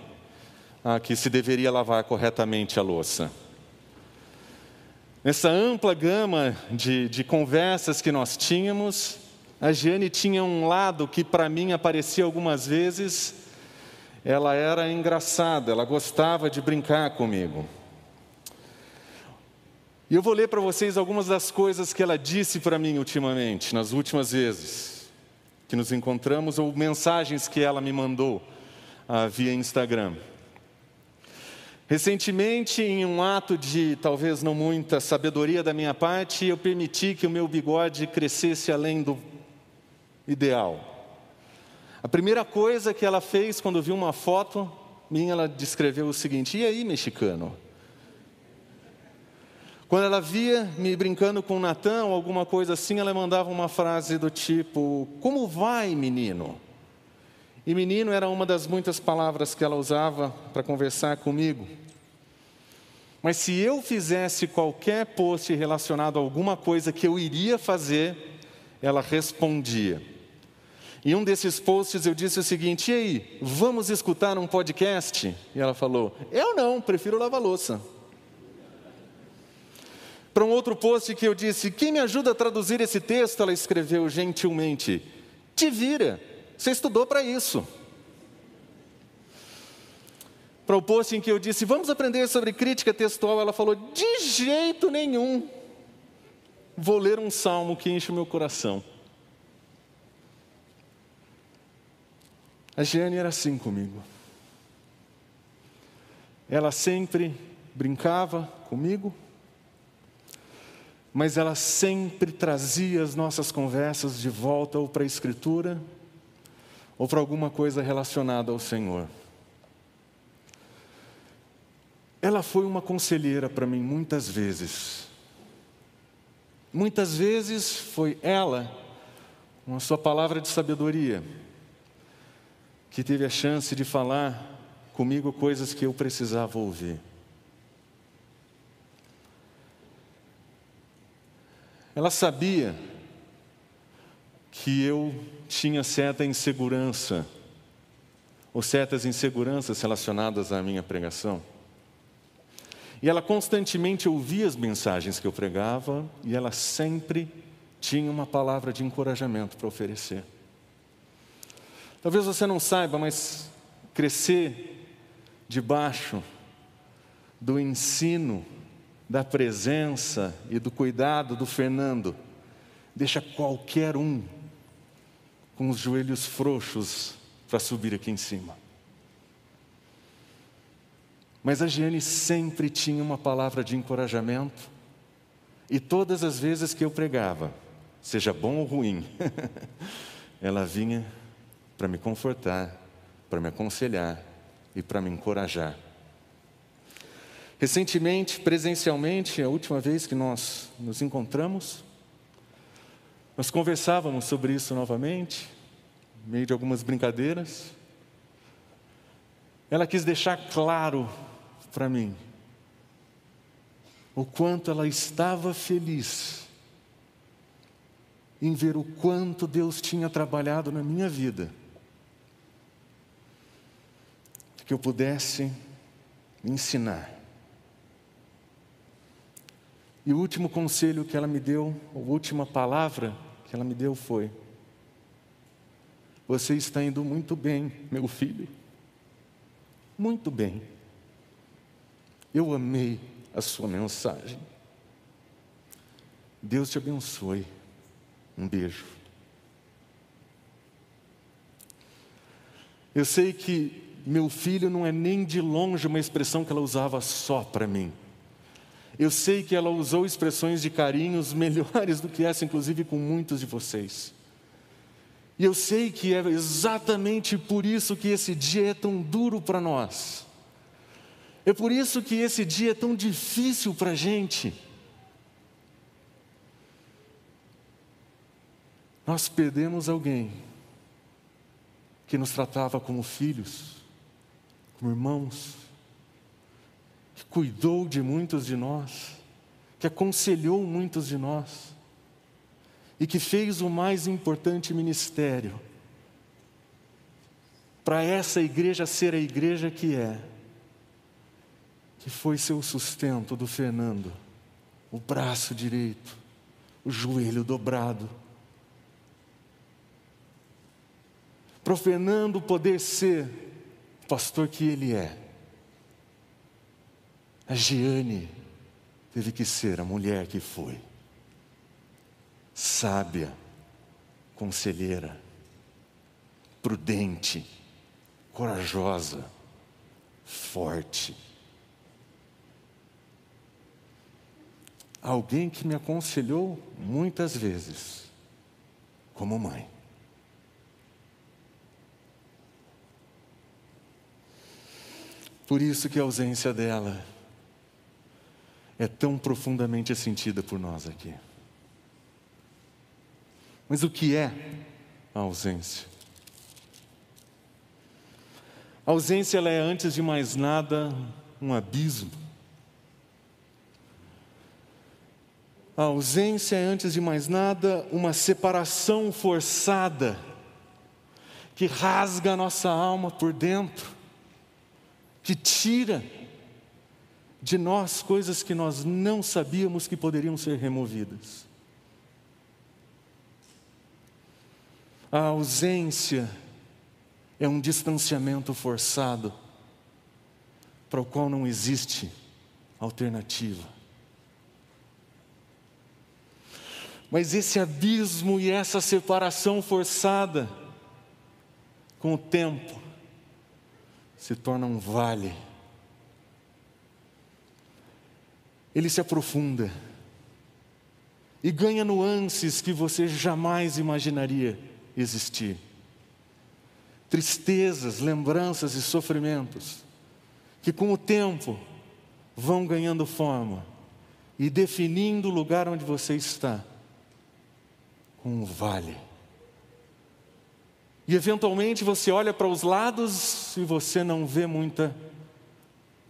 a que se deveria lavar corretamente a louça. Nessa ampla gama de, de conversas que nós tínhamos, a Giane tinha um lado que para mim aparecia algumas vezes, ela era engraçada, ela gostava de brincar comigo. E eu vou ler para vocês algumas das coisas que ela disse para mim ultimamente, nas últimas vezes que nos encontramos, ou mensagens que ela me mandou ah, via Instagram. Recentemente, em um ato de talvez não muita sabedoria da minha parte, eu permiti que o meu bigode crescesse além do ideal. A primeira coisa que ela fez quando viu uma foto minha, ela descreveu o seguinte: E aí, mexicano? Quando ela via me brincando com Natan ou alguma coisa assim, ela mandava uma frase do tipo: Como vai, menino? E menino era uma das muitas palavras que ela usava para conversar comigo. Mas se eu fizesse qualquer post relacionado a alguma coisa que eu iria fazer, ela respondia. Em um desses posts eu disse o seguinte: E aí, vamos escutar um podcast? E ela falou: Eu não, prefiro lavar louça. Para um outro post que eu disse: Quem me ajuda a traduzir esse texto? Ela escreveu gentilmente: Te vira, você estudou para isso. Para o post em que eu disse: Vamos aprender sobre crítica textual, ela falou: De jeito nenhum. Vou ler um salmo que enche o meu coração. A Jeane era assim comigo. Ela sempre brincava comigo, mas ela sempre trazia as nossas conversas de volta ou para a Escritura, ou para alguma coisa relacionada ao Senhor. Ela foi uma conselheira para mim muitas vezes. Muitas vezes foi ela, com a sua palavra de sabedoria, que teve a chance de falar comigo coisas que eu precisava ouvir. Ela sabia que eu tinha certa insegurança, ou certas inseguranças relacionadas à minha pregação. E ela constantemente ouvia as mensagens que eu pregava e ela sempre tinha uma palavra de encorajamento para oferecer. Talvez você não saiba, mas crescer debaixo do ensino, da presença e do cuidado do Fernando deixa qualquer um com os joelhos frouxos para subir aqui em cima. Mas a Giane sempre tinha uma palavra de encorajamento, e todas as vezes que eu pregava, seja bom ou ruim, *laughs* ela vinha para me confortar, para me aconselhar e para me encorajar. Recentemente, presencialmente, a última vez que nós nos encontramos, nós conversávamos sobre isso novamente, meio de algumas brincadeiras. Ela quis deixar claro para mim o quanto ela estava feliz em ver o quanto Deus tinha trabalhado na minha vida, que eu pudesse ensinar. E o último conselho que ela me deu, a última palavra que ela me deu foi: Você está indo muito bem, meu filho. Muito bem. Eu amei a sua mensagem. Deus te abençoe. Um beijo. Eu sei que meu filho não é nem de longe uma expressão que ela usava só para mim. Eu sei que ela usou expressões de carinhos *laughs* melhores do que essa, inclusive com muitos de vocês. E eu sei que é exatamente por isso que esse dia é tão duro para nós. É por isso que esse dia é tão difícil para a gente. Nós perdemos alguém que nos tratava como filhos, como irmãos, cuidou de muitos de nós, que aconselhou muitos de nós e que fez o mais importante ministério para essa igreja ser a igreja que é que foi seu sustento do Fernando, o braço direito, o joelho dobrado. Para o Fernando poder ser o pastor que ele é. A Giane teve que ser a mulher que foi. Sábia, conselheira, prudente, corajosa, forte alguém que me aconselhou muitas vezes, como mãe. Por isso que a ausência dela é tão profundamente sentida por nós aqui. Mas o que é a ausência? A ausência ela é antes de mais nada um abismo A ausência é, antes de mais nada, uma separação forçada que rasga a nossa alma por dentro, que tira de nós coisas que nós não sabíamos que poderiam ser removidas. A ausência é um distanciamento forçado para o qual não existe alternativa. Mas esse abismo e essa separação forçada, com o tempo, se torna um vale. Ele se aprofunda e ganha nuances que você jamais imaginaria existir. Tristezas, lembranças e sofrimentos que com o tempo vão ganhando forma e definindo o lugar onde você está um vale. E eventualmente você olha para os lados e você não vê muita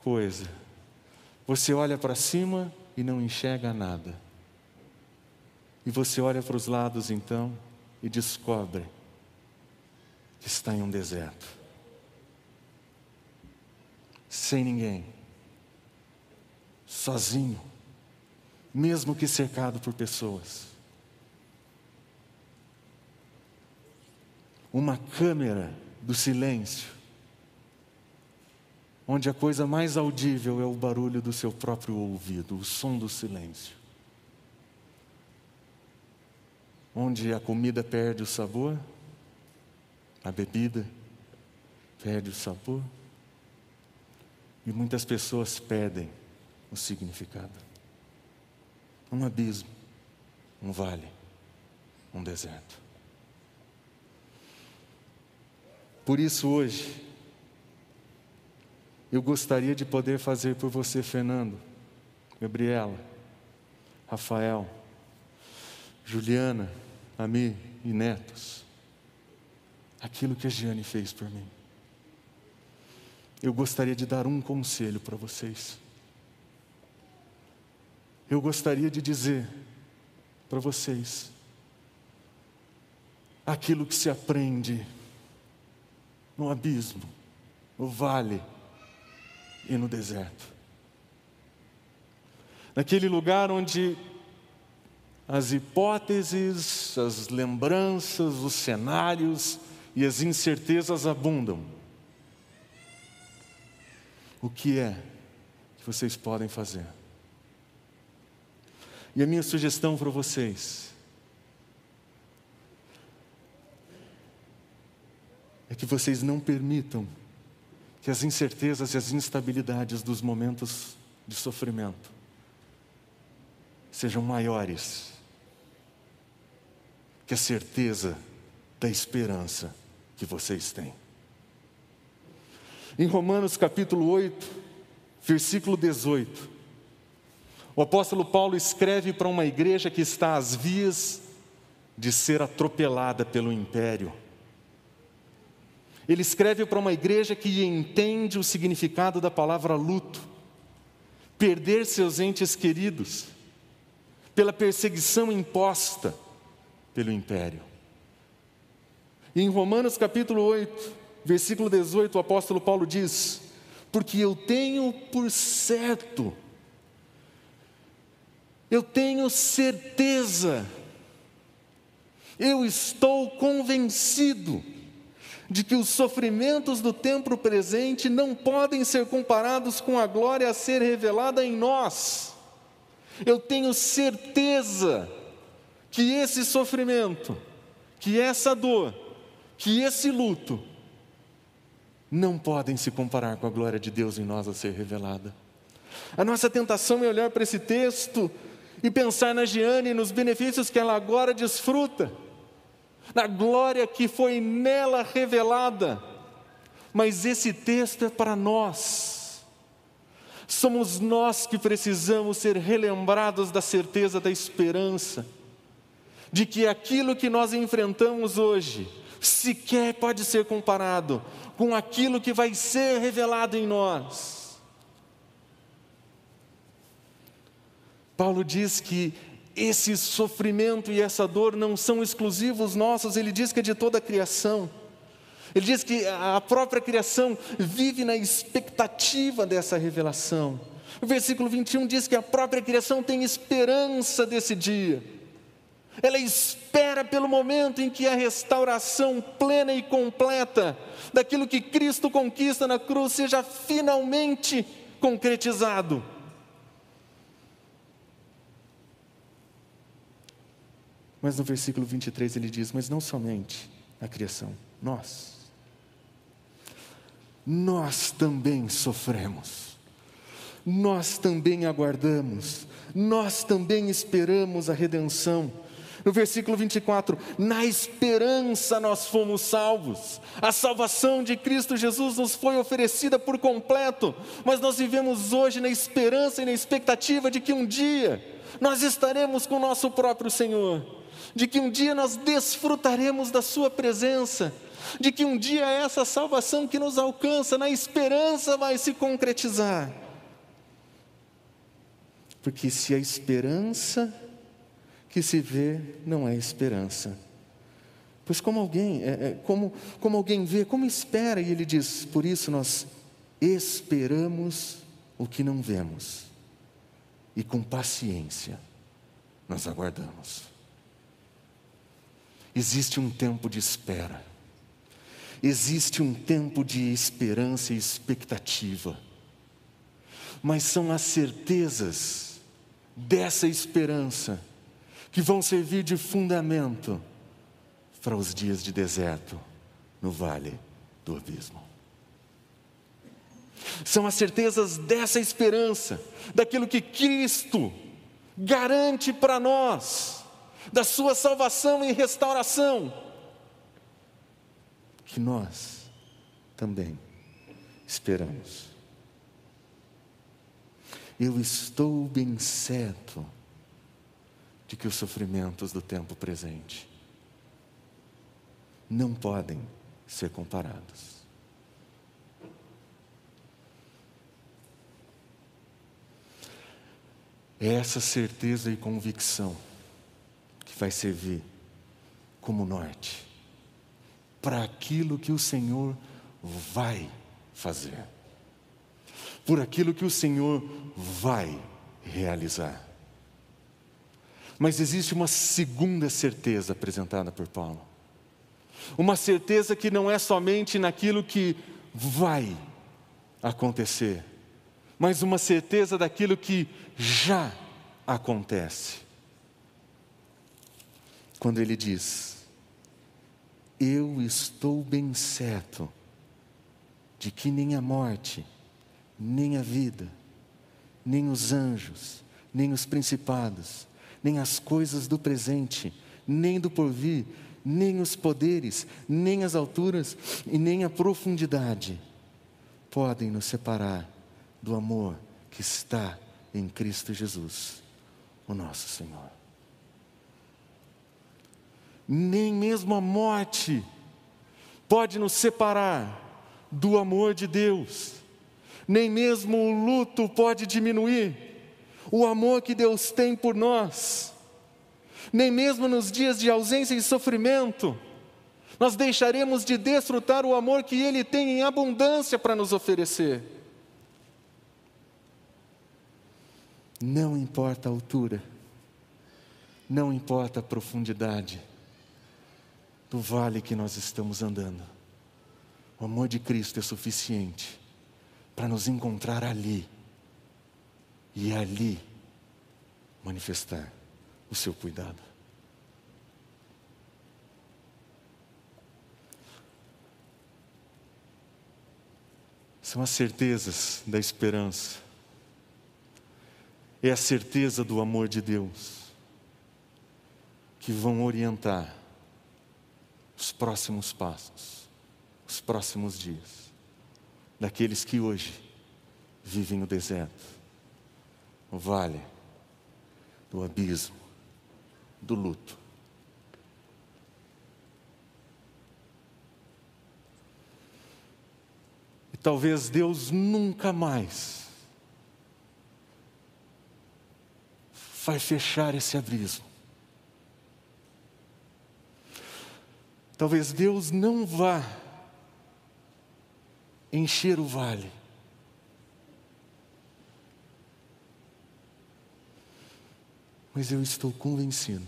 coisa. Você olha para cima e não enxerga nada. E você olha para os lados então e descobre que está em um deserto. Sem ninguém. Sozinho. Mesmo que cercado por pessoas. Uma câmera do silêncio. Onde a coisa mais audível é o barulho do seu próprio ouvido, o som do silêncio. onde a comida perde o sabor, a bebida perde o sabor, e muitas pessoas perdem o significado. Um abismo, um vale, um deserto. Por isso, hoje, eu gostaria de poder fazer por você, Fernando, Gabriela, Rafael, Juliana, Ami e netos, aquilo que a Giane fez por mim. Eu gostaria de dar um conselho para vocês. Eu gostaria de dizer para vocês aquilo que se aprende no abismo, no vale e no deserto. Naquele lugar onde as hipóteses, as lembranças, os cenários e as incertezas abundam. O que é que vocês podem fazer? E a minha sugestão para vocês é que vocês não permitam que as incertezas e as instabilidades dos momentos de sofrimento sejam maiores que a certeza da esperança que vocês têm. Em Romanos capítulo 8, versículo 18, o apóstolo Paulo escreve para uma igreja que está às vias de ser atropelada pelo império. Ele escreve para uma igreja que entende o significado da palavra luto, perder seus entes queridos, pela perseguição imposta, pelo império. E em Romanos capítulo 8, versículo 18, o apóstolo Paulo diz: Porque eu tenho por certo, eu tenho certeza, eu estou convencido, de que os sofrimentos do tempo presente não podem ser comparados com a glória a ser revelada em nós. Eu tenho certeza que esse sofrimento, que essa dor, que esse luto, não podem se comparar com a glória de Deus em nós a ser revelada. A nossa tentação é olhar para esse texto e pensar na Giane e nos benefícios que ela agora desfruta, na glória que foi nela revelada. Mas esse texto é para nós. Somos nós que precisamos ser relembrados da certeza da esperança de que aquilo que nós enfrentamos hoje sequer pode ser comparado com aquilo que vai ser revelado em nós. Paulo diz que esse sofrimento e essa dor não são exclusivos nossos, ele diz que é de toda a criação. Ele diz que a própria criação vive na expectativa dessa revelação. O versículo 21 diz que a própria criação tem esperança desse dia. Ela espera pelo momento em que a restauração plena e completa daquilo que Cristo conquista na cruz seja finalmente concretizado. Mas no versículo 23 ele diz: Mas não somente a criação, nós. Nós também sofremos, nós também aguardamos, nós também esperamos a redenção No versículo 24, na esperança nós fomos salvos. A salvação de Cristo Jesus nos foi oferecida por completo, mas nós vivemos hoje na esperança e na expectativa de que um dia nós estaremos com o nosso próprio Senhor, de que um dia nós desfrutaremos da Sua presença, de que um dia essa salvação que nos alcança na esperança vai se concretizar. Porque se a esperança que se vê não é esperança. Pois como alguém, é, é, como, como alguém vê, como espera, e ele diz, por isso nós esperamos o que não vemos, e com paciência nós aguardamos. Existe um tempo de espera, existe um tempo de esperança e expectativa, mas são as certezas dessa esperança que vão servir de fundamento para os dias de deserto no vale do abismo. São as certezas dessa esperança, daquilo que Cristo garante para nós, da Sua salvação e restauração, que nós também esperamos. Eu estou bem certo de que os sofrimentos do tempo presente não podem ser comparados. É essa certeza e convicção que vai servir como norte para aquilo que o Senhor vai fazer, por aquilo que o Senhor vai realizar. Mas existe uma segunda certeza apresentada por Paulo. Uma certeza que não é somente naquilo que vai acontecer, mas uma certeza daquilo que já acontece. Quando ele diz: Eu estou bem certo de que nem a morte, nem a vida, nem os anjos, nem os principados, nem as coisas do presente, nem do porvir, nem os poderes, nem as alturas e nem a profundidade podem nos separar do amor que está em Cristo Jesus, o nosso Senhor. Nem mesmo a morte pode nos separar do amor de Deus, nem mesmo o luto pode diminuir o amor que Deus tem por nós. Nem mesmo nos dias de ausência e sofrimento, nós deixaremos de desfrutar o amor que Ele tem em abundância para nos oferecer. Não importa a altura, não importa a profundidade do vale que nós estamos andando, o amor de Cristo é suficiente para nos encontrar ali e ali manifestar o seu cuidado. São as certezas da esperança, é a certeza do amor de Deus que vão orientar os próximos passos, os próximos dias, daqueles que hoje vivem no deserto o vale do abismo, do luto. E talvez Deus nunca mais vai fechar esse abismo. Talvez Deus não vá encher o vale. Mas eu estou convencido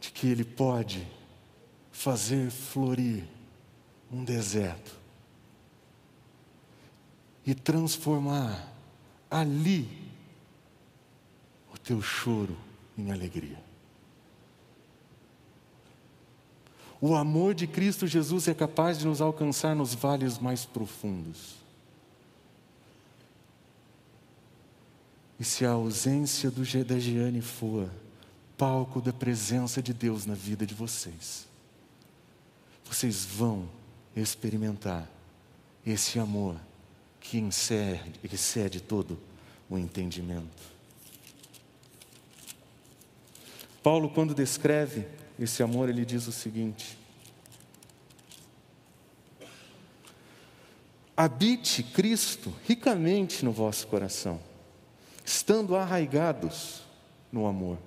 de que Ele pode fazer florir um deserto e transformar ali o teu choro em alegria. O amor de Cristo Jesus é capaz de nos alcançar nos vales mais profundos. E se a ausência do da Giane for palco da presença de Deus na vida de vocês, vocês vão experimentar esse amor que excede, excede todo o entendimento. Paulo, quando descreve esse amor, ele diz o seguinte: Habite Cristo ricamente no vosso coração, estando arraigados no amor,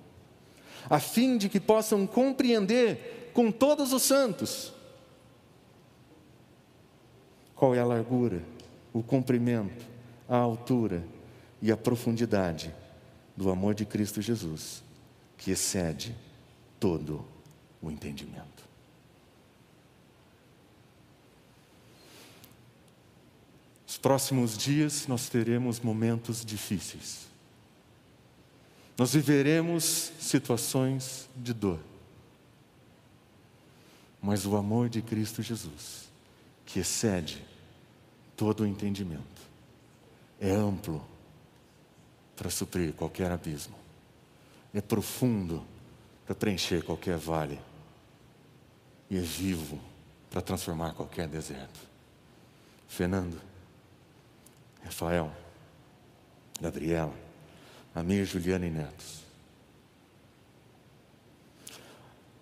a fim de que possam compreender com todos os santos qual é a largura, o comprimento, a altura e a profundidade do amor de Cristo Jesus, que excede todo o entendimento. Nos próximos dias nós teremos momentos difíceis. Nós viveremos situações de dor. Mas o amor de Cristo Jesus, que excede todo o entendimento, é amplo para suprir qualquer abismo, é profundo para preencher qualquer vale, e é vivo para transformar qualquer deserto. Fernando, Rafael, Gabriela, Amir, Juliana e Netos.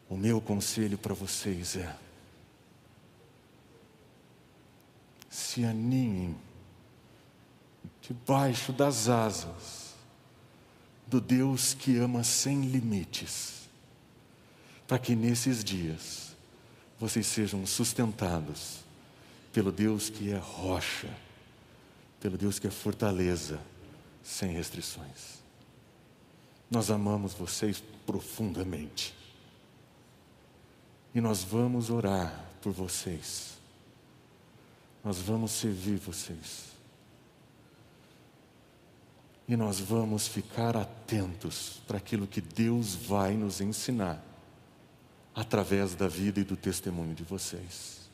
O meu conselho para vocês é: se aninhem debaixo das asas do Deus que ama sem limites, para que nesses dias vocês sejam sustentados pelo Deus que é rocha pelo Deus que é fortaleza, sem restrições. Nós amamos vocês profundamente. E nós vamos orar por vocês. Nós vamos servir vocês. E nós vamos ficar atentos para aquilo que Deus vai nos ensinar através da vida e do testemunho de vocês.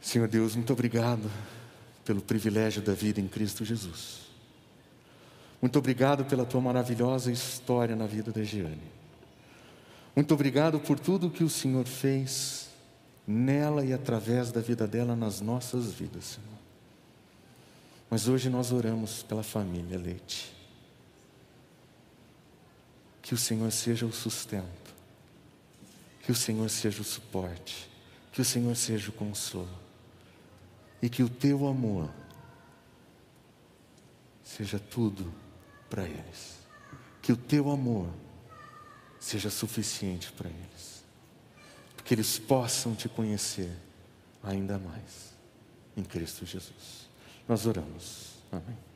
Senhor Deus, muito obrigado pelo privilégio da vida em Cristo Jesus. Muito obrigado pela tua maravilhosa história na vida da Giane. Muito obrigado por tudo que o Senhor fez nela e através da vida dela nas nossas vidas, Senhor. Mas hoje nós oramos pela família Leite. Que o Senhor seja o sustento, que o Senhor seja o suporte, que o Senhor seja o consolo e que o teu amor seja tudo para eles. Que o teu amor seja suficiente para eles. Que eles possam te conhecer ainda mais em Cristo Jesus. Nós oramos. Amém.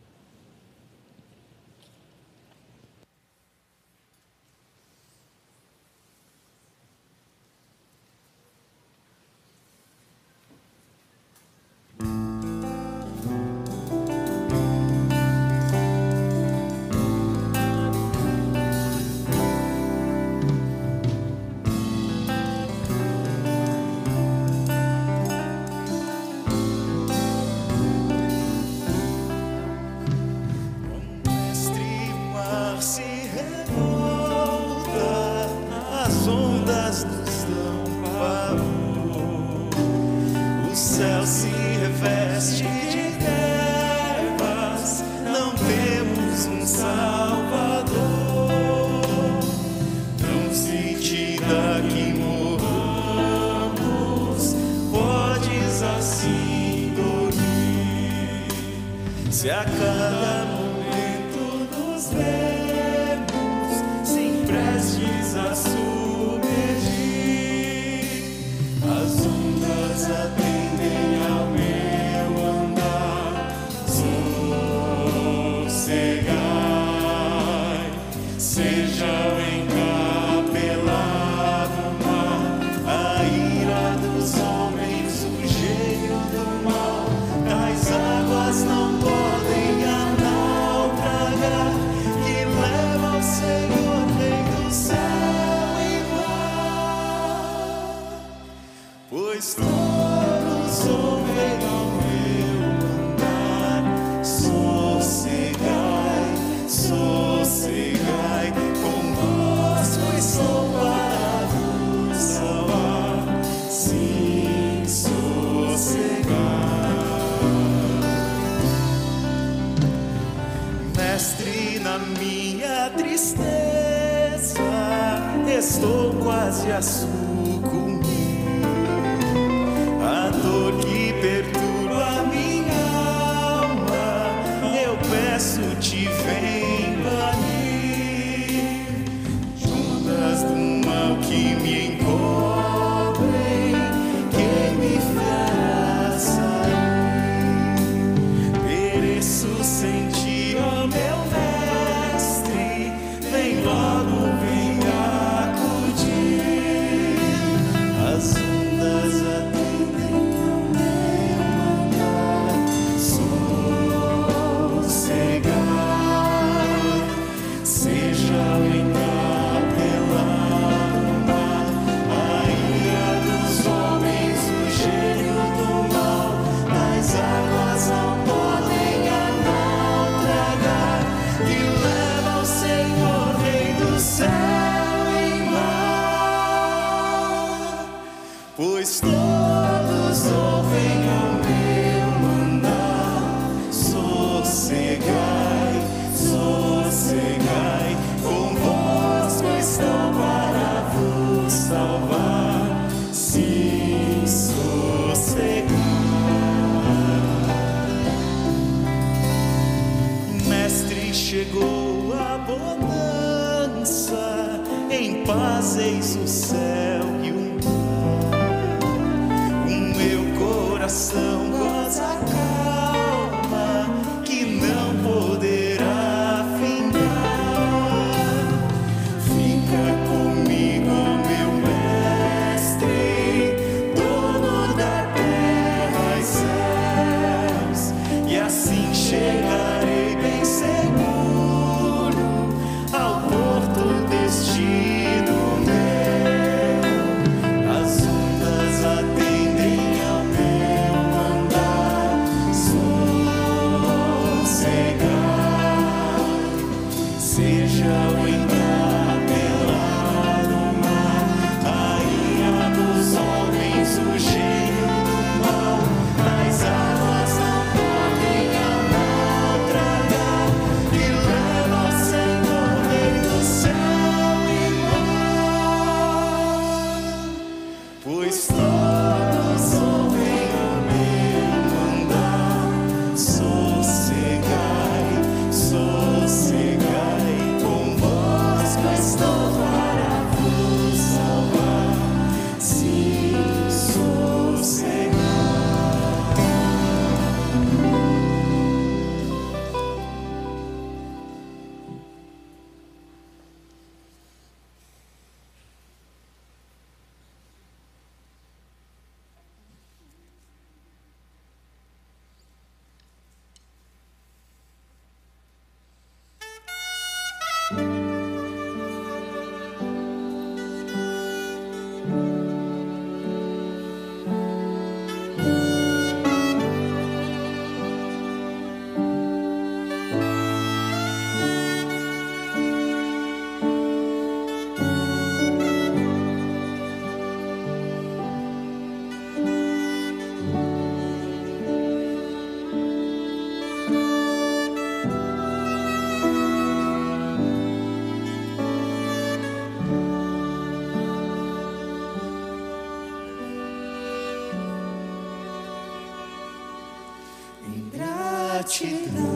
Gratidão eu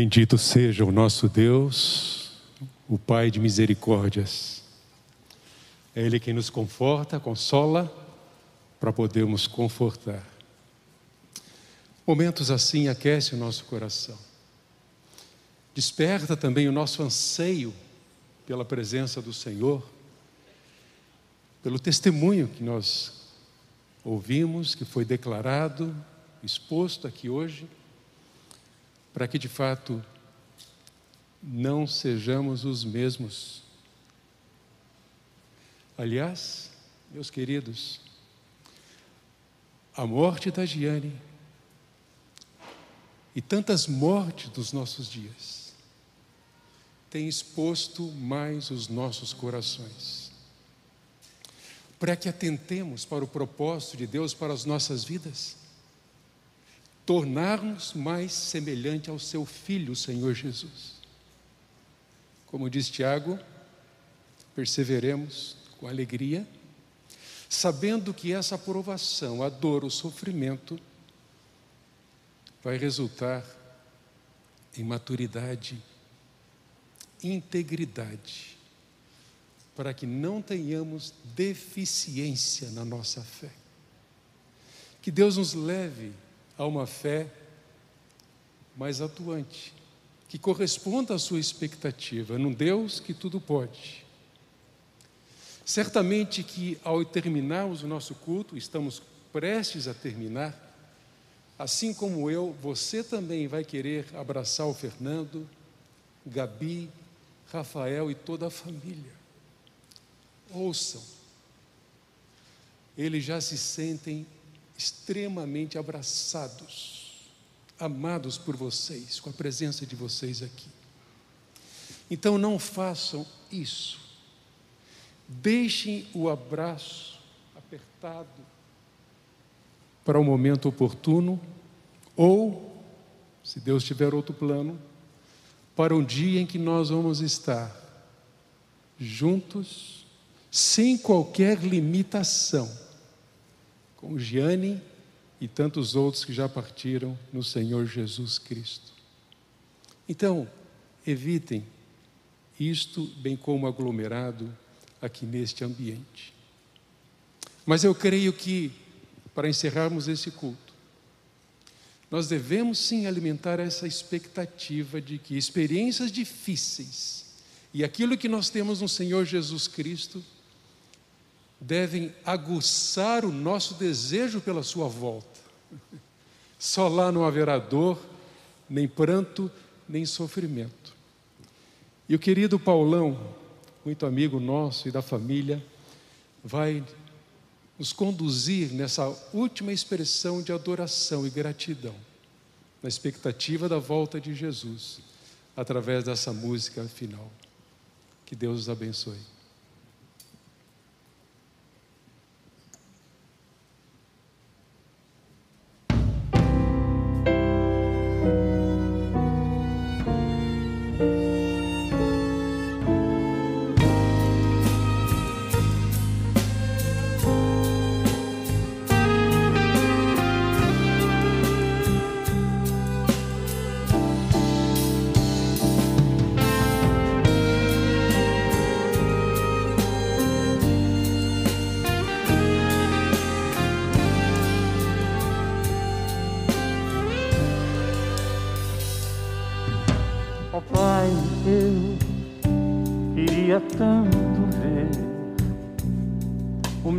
Bendito seja o nosso Deus, o Pai de misericórdias. É Ele quem nos conforta, consola, para podermos confortar. Momentos assim aquecem o nosso coração. Desperta também o nosso anseio pela presença do Senhor, pelo testemunho que nós ouvimos, que foi declarado, exposto aqui hoje para que de fato não sejamos os mesmos. Aliás, meus queridos, a morte da Giane e tantas mortes dos nossos dias têm exposto mais os nossos corações. Para que atentemos para o propósito de Deus para as nossas vidas tornar-nos mais semelhante ao seu Filho, Senhor Jesus. Como diz Tiago, perseveremos com alegria, sabendo que essa aprovação, a dor, o sofrimento, vai resultar em maturidade, integridade, para que não tenhamos deficiência na nossa fé. Que Deus nos leve a uma fé mais atuante, que corresponda à sua expectativa, num Deus que tudo pode. Certamente que ao terminarmos o nosso culto, estamos prestes a terminar, assim como eu, você também vai querer abraçar o Fernando, Gabi, Rafael e toda a família. Ouçam, eles já se sentem extremamente abraçados, amados por vocês, com a presença de vocês aqui. Então não façam isso. Deixem o abraço apertado para o momento oportuno, ou, se Deus tiver outro plano, para um dia em que nós vamos estar juntos, sem qualquer limitação com Giane e tantos outros que já partiram no Senhor Jesus Cristo. Então, evitem isto, bem como aglomerado aqui neste ambiente. Mas eu creio que, para encerrarmos esse culto, nós devemos sim alimentar essa expectativa de que experiências difíceis e aquilo que nós temos no Senhor Jesus Cristo devem aguçar o nosso desejo pela sua volta. Só lá não haverá dor, nem pranto, nem sofrimento. E o querido Paulão, muito amigo nosso e da família, vai nos conduzir nessa última expressão de adoração e gratidão, na expectativa da volta de Jesus, através dessa música final. Que Deus os abençoe.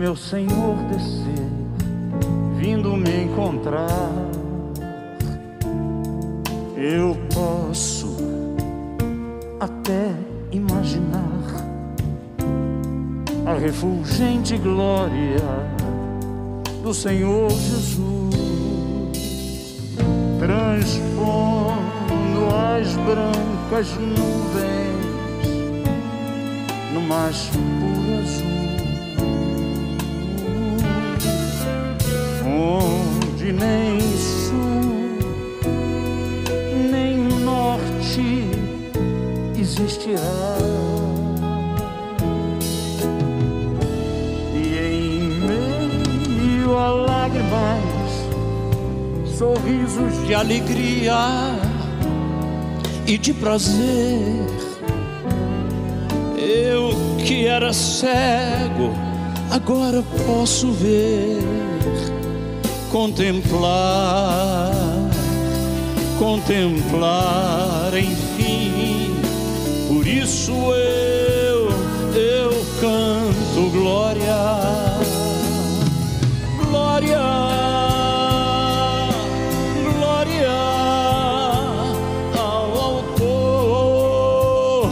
Meu Senhor descer, vindo me encontrar. Eu posso até imaginar a refulgente glória do Senhor Jesus, transpondo as brancas nuvens no mais onde nem sul, nem norte existirá. E em meio a lágrimas, sorrisos de alegria, e de prazer. Eu que era cego, agora posso ver, contemplar, contemplar, enfim. Por isso eu, eu canto glória, glória. glória ao autor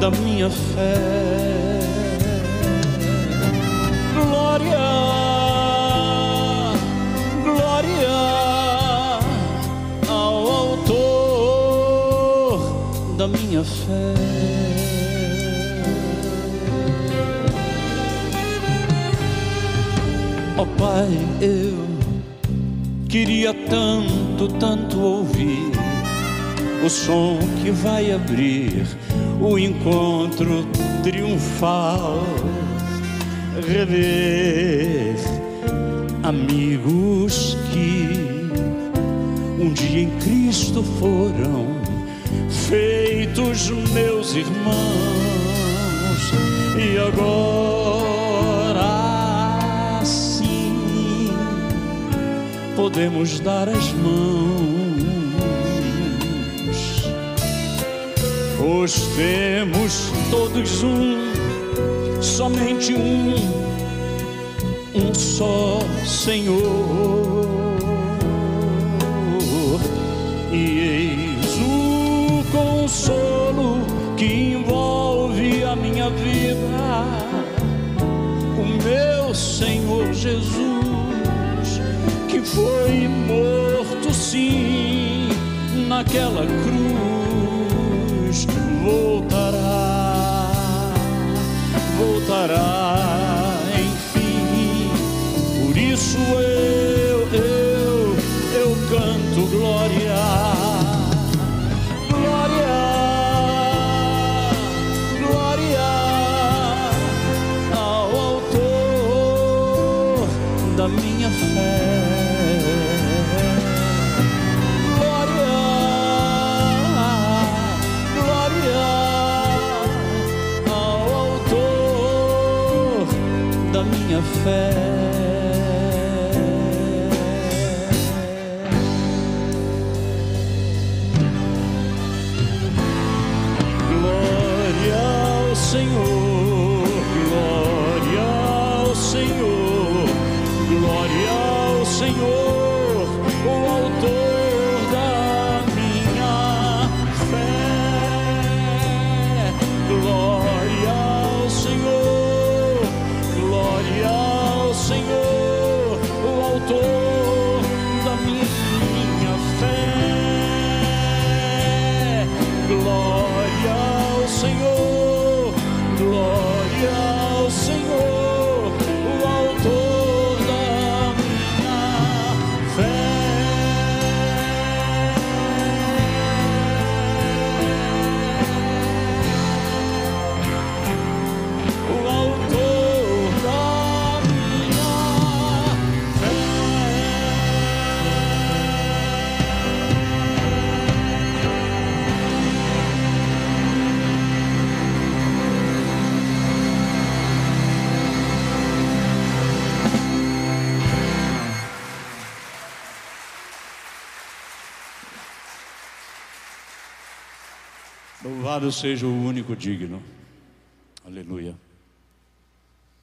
da minha fé. Minha fé. Ó Pai, eu queria tanto, tanto ouvir o som que vai abrir o encontro triunfal, rever amigos que um dia em Cristo foram feitos meus irmãos e agora sim podemos dar as mãos, pois temos todos um, somente um, um só Senhor. Naquela cruz, voltará, voltará, da Louvado seja o único digno.